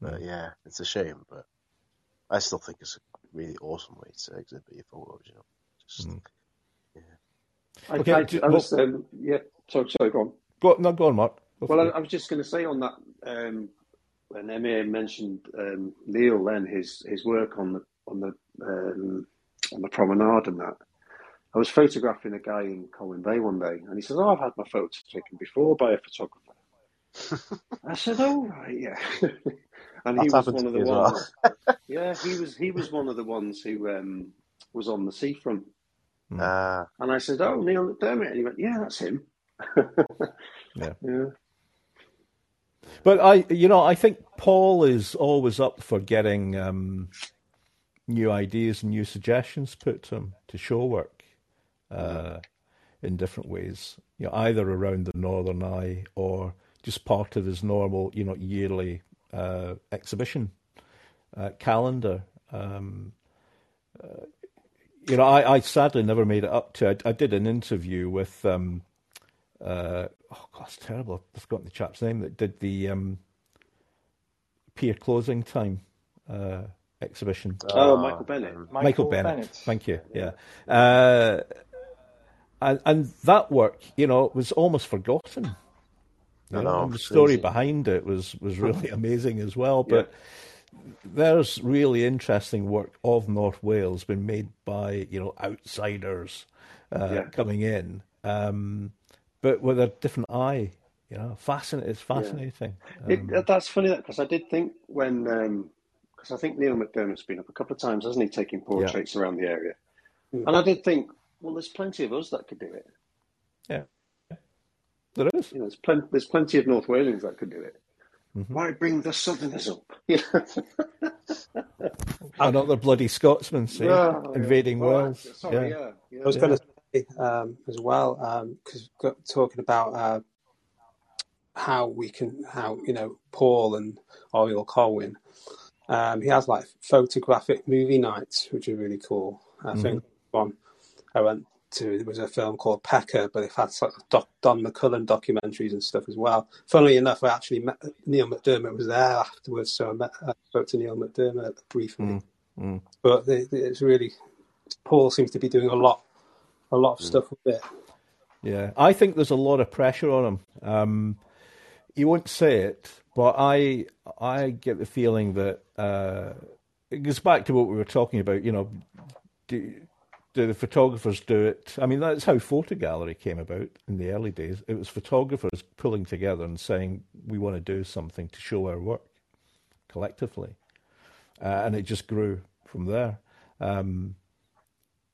but Mm. yeah, it's a shame, but I still think it's a really awesome way to exhibit your photos. You know, just Mm. I, Okay, I, do- I was, um, yeah, sorry, sorry, go on. Go, no, go on, Mark. Well, I. I was just going to say on that um, when Emyr mentioned um, Neil, then his his work on the on the um, on the promenade and that. I was photographing a guy in Colwyn Bay one day, and he says, "Oh, I've had my photos taken before by a photographer." I said, "Oh, right, yeah." and he was one of the as well. ones. yeah, he was he was one of the ones who um, was on the seafront. Ah, And I said, "Oh, Niall McDiarmid," and he went, "Yeah, that's him." Yeah. yeah. But I, you know, I think Paul is always up for getting um, new ideas and new suggestions put to him to show work uh, in different ways. You know, either around the Northern Eye or just part of his normal, you know, yearly uh, exhibition uh, calendar. Um, uh, you know, I, I sadly never made it up to. I, I did an interview with. Um, uh, oh God, it's terrible. I've forgotten the chap's name that did the um, pier closing time uh, exhibition. Oh, ah, Michael Bennett. um, Michael, Bennett. Thank you. Yeah. Uh, and, and that work, you know, was almost forgotten. You I know, know, the it's story behind it was, was really amazing as well. But there's really interesting work of North Wales been made by, you know, outsiders uh, Yeah. coming in, um, but with a different eye. You know, fascinating. It's fascinating. It, Um, that's funny that because I did think when because I think Niall McDiarmid's been up a couple of times, hasn't he, taking portraits around the area, Hmm. and I did think, well, there's plenty of us that could do it. yeah. There is. You know, there's plenty there's plenty of North Walians that could do it. Mm-hmm. Why bring the Southerners up? You know? Another bloody Scotsman, see, Yeah, yeah. invading Well, Wales. Sorry, yeah. yeah, yeah. I was going to say um, as well because talking about uh, how we can how you know Paul and Oriel Colwyn. Um, he has like photographic movie nights, which are really cool. I Mm-hmm. think one I went to there was a film called Pecker, but it had sort of doc, Don McCullin documentaries and stuff as well. Funnily enough, I actually met Niall McDiarmid was there afterwards, so I met I spoke to Niall McDiarmid briefly. Mm, mm. But it, it's really Paul seems to be doing a lot, a lot of stuff with it. Yeah, I think there's a lot of pressure on him. Um, he won't say it, but I I get the feeling that uh, it goes back to what we were talking about. You know, do, do the photographers do it? I mean, that's how Ffotogallery came about in the early days. It was photographers pulling together and saying we want to do something to show our work collectively, uh, and it just grew from there. Um,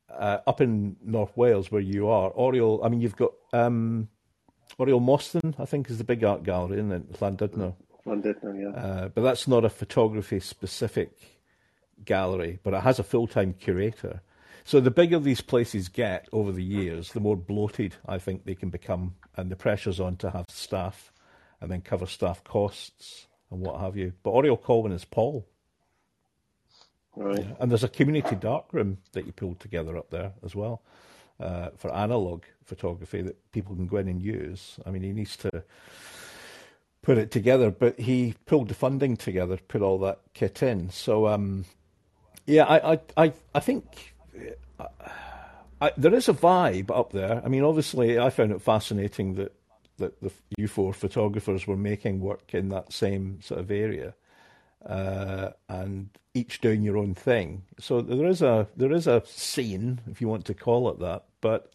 uh, up in North Wales, where you are, Oriel. I mean, you've got um, Oriel Mostyn, I think, is the big art gallery in Llandudno. Llandudno, yeah. Uh, but that's not a photography specific gallery, but it has a full time curator. So the bigger these places get over the years, the more bloated I think they can become, and the pressure's on to have staff and then cover staff costs and what have you. But Oriel Colwyn is Paul. Right. And there's a community darkroom that you pulled together up there as well uh, for analog photography that people can go in and use. I mean, he needs to put it together, but he pulled the funding together, to put all that kit in. So, um, yeah, I, I, I, I think uh, I, there is a vibe up there. I mean, obviously, I found it fascinating that that the you four photographers were making work in that same sort of area uh, and each doing your own thing. So there is a there is a scene, if you want to call it that. But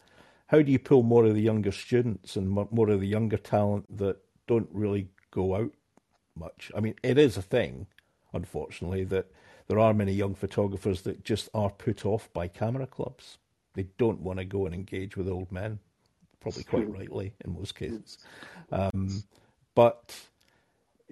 how do you pull more of the younger students and more of the younger talent that don't really go out much? I mean, it is a thing, unfortunately, that there are many young photographers that just are put off by camera clubs. They don't want to go and engage with old men, probably quite rightly in most cases. Um, but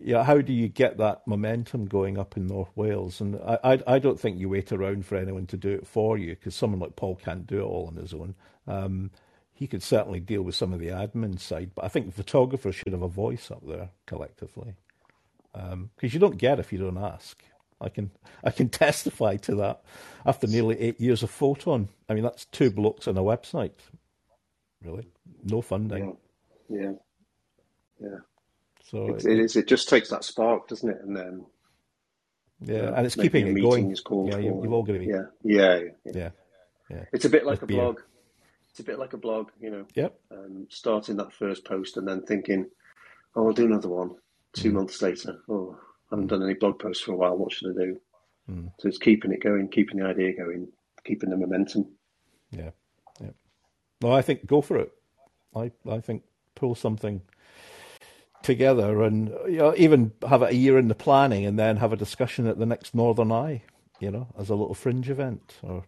yeah, how do you get that momentum going up in North Wales? And I, I, I don't think you wait around for anyone to do it for you because someone like Paul can't do it all on his own. Um, he could certainly deal with some of the admin side, but I think photographers should have a voice up there collectively because um, you don't get if you don't ask. I can I can testify to that after nearly eight years of Photon. I mean, that's two blocks on a website, really, no funding. Yeah, yeah. yeah. So it, it is. It just takes that spark, doesn't it? And then yeah, and it's keeping it going. Is called yeah, you, have all got to be. Yeah, yeah, yeah. yeah. yeah. It's a bit like With a blog. It's a bit like a blog, you know. Yep. Um, starting that first post and then thinking, "Oh, I'll do another one." Two Mm. months later, oh, I haven't done any blog posts for a while. What should I do? Mm. So it's keeping it going, keeping the idea going, keeping the momentum. Yeah, yeah. No, I think go for it. I I think pull something together and you know, even have a year in the planning and then have a discussion at the next Northern Eye, you know, as a little fringe event or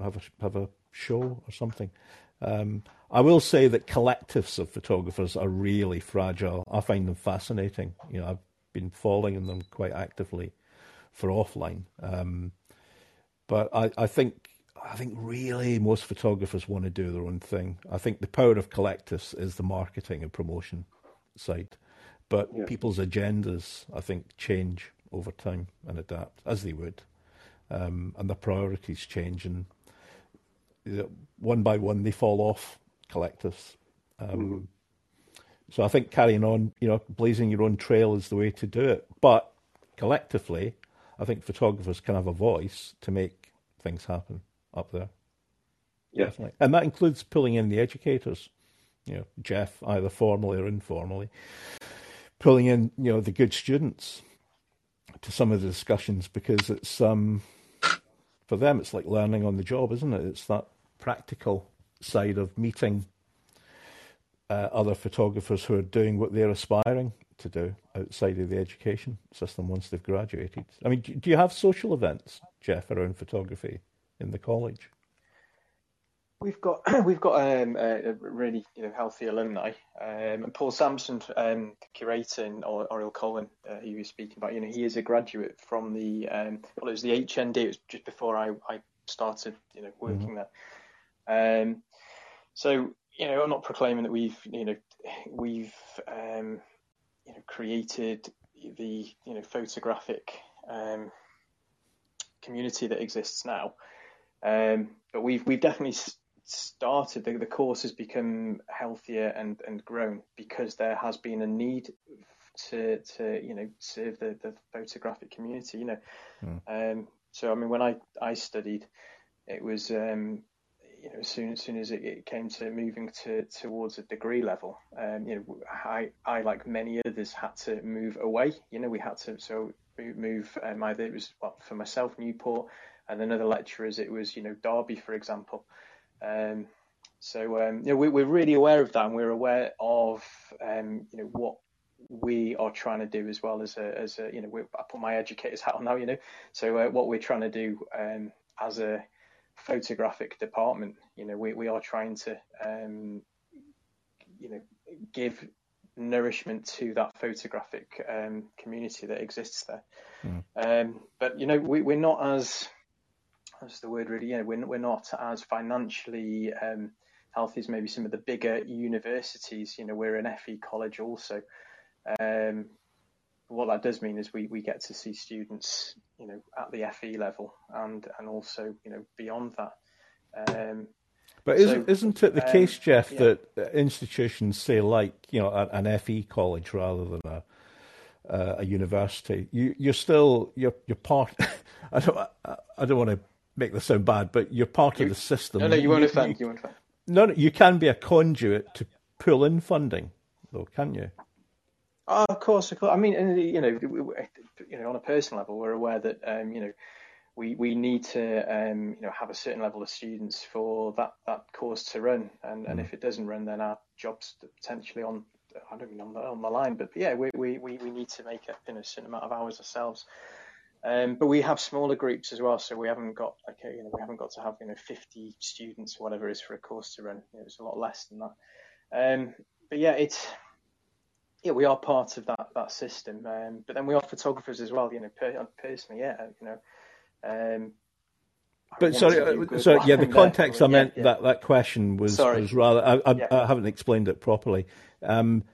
have a have a show or something. Um, I will say that collectives of photographers are really fragile. I find them fascinating. You know, I've been following them quite actively for offline. Um, but I, I think I think really most photographers want to do their own thing. I think the power of collectives is the marketing and promotion side. But Yeah. people's agendas, I think, change over time and adapt as they would, um, and their priorities change, and you know, one by one they fall off. Collectives. Um, So I think carrying on, you know, blazing your own trail is the way to do it. But collectively, I think photographers can have a voice to make things happen up there. Yeah. Definitely. And that includes pulling in the educators, you know, Geoff, either formally or informally, pulling in, you know, the good students to some of the discussions because it's, um, for them, it's like learning on the job, isn't it? It's that practical side of meeting uh, other photographers who are doing what they're aspiring to do outside of the education system once they've graduated. I mean, do do you have social events, Geoff, around photography in the college? We've got we've got um, a, really you know healthy alumni. Um, and Paul Sampson, um, the curator in Or- Oriel Colwyn, uh, he was speaking about. You know, he is a graduate from the um, well, it was the HND. It was just before I, I started, you know, working there. Um, so you know, I'm not proclaiming that we've you know we've um, you know created the you know photographic um, community that exists now. Um, but we've we've definitely started the, the course has become healthier and and grown because there has been a need to to you know serve the, the photographic community. You know, mm. um, so I mean when I I studied, it was um, you know as soon as soon as it, it came to moving to towards a degree level, um, you know I I like many others had to move away. You know we had to so move um, either it was well, for myself Newport and then other lecturers it was you know Derby for example. Um, so um, you know, we, are really aware of that, and we're aware of um, you know what we are trying to do as well as a, as a you know I put my educator's hat on now, you know. So uh, what we're trying to do um, as a photographic department, you know, we, we are trying to um, you know give nourishment to that photographic um, community that exists there. Mm. but you know, we, we're not as that's the word really. Yeah, we're we're not as financially um, healthy as maybe some of the bigger universities. You know, we're an FE college also. Um, what that does mean is we, we get to see students, you know, at the FE level and and also you know beyond that. Um, but isn't so, isn't it the um, case, Geoff, yeah. that institutions say like you know an FE college rather than a uh, a university, you you're still you're you're part. I don't I, I don't want to make this sound bad, but you're part you, of the system. No, no, you won't offend. You, you won't offend. No, no, you can be a conduit to pull in funding, though, can you? Oh, of course, of course. I mean, you know, you know, on a personal level, we're aware that um, you know we we need to um, you know have a certain level of students for that that course to run, and, mm. and if it doesn't run, then our jobs potentially on I don't mean on the on the line, but yeah, we we we, we need to make you know, a certain amount of hours ourselves. Um, but we have smaller groups as well, so we haven't got like a, you know we haven't got to have you know 50 students or whatever it is for a course to run. You know, it's a lot less than that. Um, but yeah, it's yeah we are part of that that system. Um, but then we are photographers as well. You know, per, personally, yeah, you know. Um, but sorry, uh, so yeah, the context there. I meant yeah, yeah. that that question was sorry. was rather I, I, yeah. I, haven't explained it properly. Um,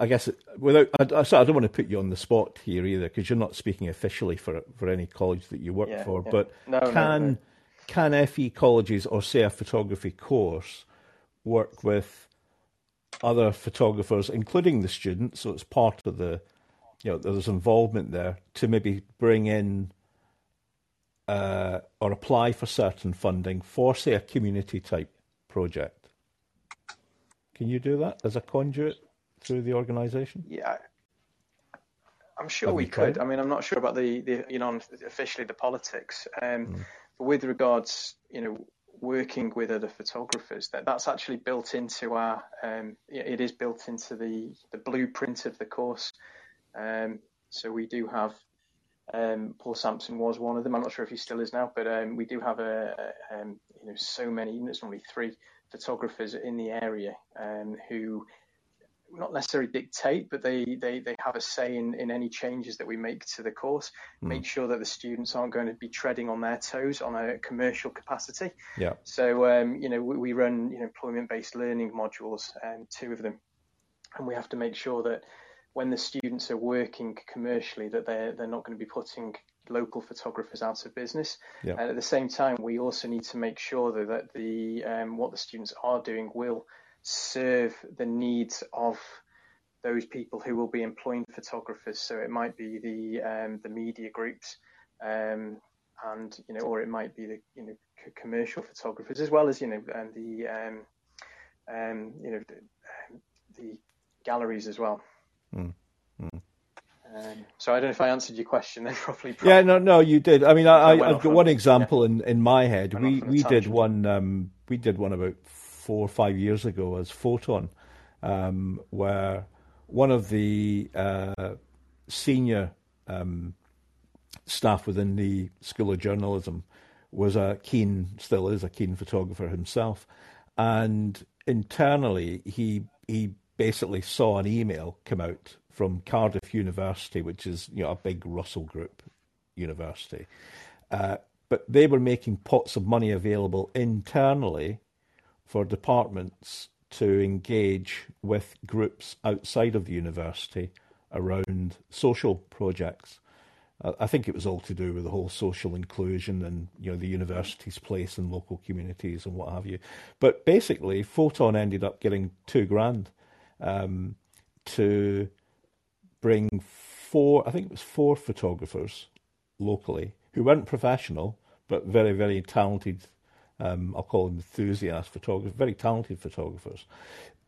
I guess without, I, I, I, don't want to put you on the spot here either because you're not speaking officially for for any college that you work yeah, for. Yeah. But no, can no, no. can FE colleges or say a photography course work with other photographers, including the students? So it's part of the, you know, there's involvement there to maybe bring in uh, or apply for certain funding for, say, a community type project. Can you do that as a conduit? Through the organisation? Yeah, I'm sure Have we could. Tried? I mean, I'm not sure about the, the you know officially the politics, um, mm. but with regards, you know, working with other photographers, that that's actually built into our. Um, it is built into the the blueprint of the course. Um, so we do have. Um, Paul Sampson was one of them. I'm not sure if he still is now, but um, we do have a, a um, you know so many. There's only three photographers in the area who not necessarily dictate, but they, they, they have a say in, in any changes that we make to the course. Mm. Make sure that the students aren't going to be treading on their toes on a commercial capacity. Yeah. So um, you know we, we, run you know employment-based learning modules, um, two of them, and we have to make sure that when the students are working commercially, that they're they're not going to be putting local photographers out of business. Yeah. And at the same time, we also need to make sure that, that the um, what the students are doing will serve the needs of those people who will be employing photographers. So it might be the um, the media groups, um, and you know, or it might be the you know c- commercial photographers as well as you know and the um, um you know the, the, galleries as well. Mm. Mm. Um, so I don't know if I answered your question then properly. Yeah, no, no, you did. I mean, I, I, have got one example yeah. in, in my head. we we did one. Um, we did one about four or five years ago as Photon, um, where one of the uh, senior um, staff within the School of Journalism was a keen, still is a keen photographer himself, and internally he he basically saw an email come out from Cardiff University, which is you know a big Russell Group university, uh, but they were making pots of money available internally for departments to engage with groups outside of the university around social projects. I think it was all to do with the whole social inclusion and you know the university's place in local communities and what have you. But basically, Photon ended up getting two grand um, to bring four. I think it was four photographers locally who weren't professional but very very talented. Um, I'll call them enthusiast photographers, very talented photographers,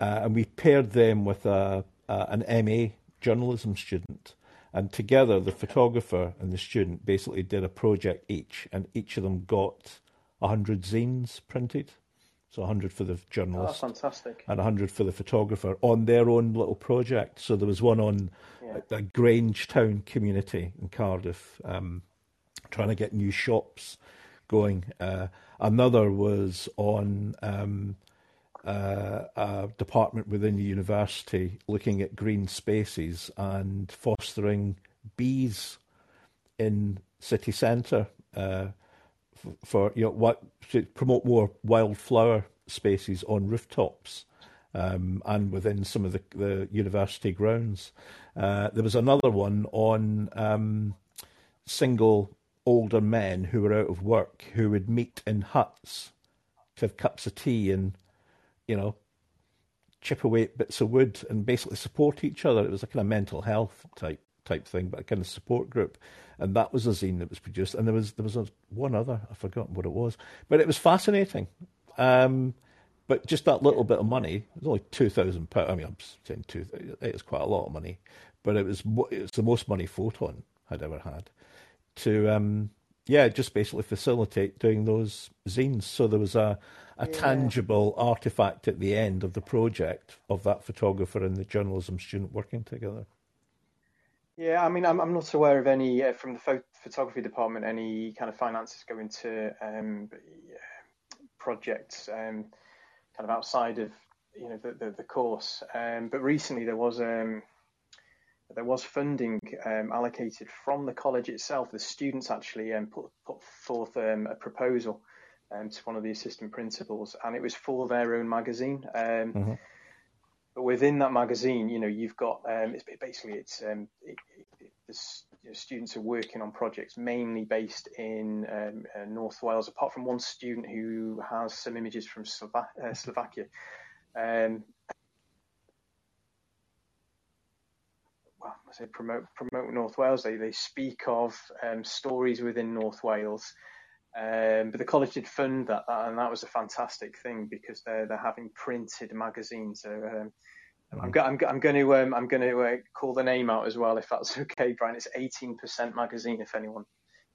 uh, and we paired them with a, a, an MA journalism student and together, the photographer and the student basically did a project each, and each of them got 100 zines printed. So 100 for the journalist. Oh, fantastic. And 100 for the photographer on their own little project. So there was one on yeah. the Grangetown community in Cardiff, um, trying to get new shops going. Uh, another was on um, uh, a department within the university looking at green spaces and fostering bees in city centre uh, for, you know what to promote more wildflower spaces on rooftops um, and within some of the, the university grounds. Uh, there was another one on um, single older men who were out of work who would meet in huts to have cups of tea and you know, chip away at bits of wood and basically support each other. It was a kind of mental health type type thing, but a kind of support group. And that was a zine that was produced. And there was there was a, one other, I've forgotten what it was, but it was fascinating. Um, but just that little bit of money, it was only two thousand pounds. I mean, I'm saying two. was quite a lot of money, but it was it was the most money Photon had ever had to um, yeah, just basically facilitate doing those zines. So there was a a yeah. tangible artifact at the end of the project of that photographer and the journalism student working together. Yeah, I mean, I'm, I'm not aware of any uh, from the pho- photography department any kind of finances going to um, projects um, kind of outside of you know the the, the course. Um, but recently there was um, there was funding um, allocated from the college itself. The students actually um, put put forth a proposal um, to one of the assistant principals, and it was for their own magazine. Um, mm-hmm. But within that magazine, you know, you've got um, it's basically it's um, it, it, it, you know, students are working on projects mainly based in um, uh, North Wales. Apart from one student who has some images from Slova- uh, Slovakia. Um, I say promote promote North Wales. They they speak of stories within North Wales um, but the college did fund that, and that was a fantastic thing because they're they're having printed magazines. So um, mm-hmm. I'm, go, I'm, I'm, going to um, I'm going to uh, call the name out as well if that's okay, Brian. It's 18% magazine. If anyone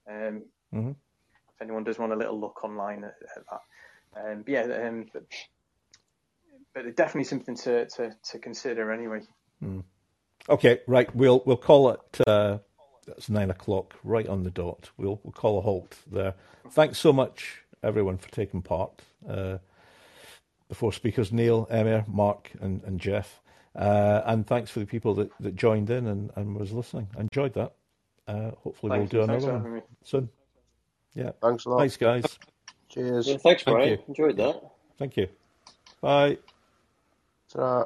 um, mm-hmm. if anyone does want a little look online at, at that, um, but yeah, um, but, but definitely something to, to, to consider anyway. Mm. Okay, right. We'll we'll call it. Uh that's nine o'clock, right on the dot. We'll, we'll call a halt there. Thanks so much, everyone, for taking part. Uh, four speakers Neil, Emyr, Mark, and, and Geoff. Uh, and thanks for the people that, that joined in and, and was listening. I enjoyed that. Uh, hopefully, Thank we'll you. do thanks another one soon. Yeah. Thanks a lot. Thanks, guys. Cheers. Yeah, thanks, Brian. Enjoyed that. Thank you. Bye. Ta-ra.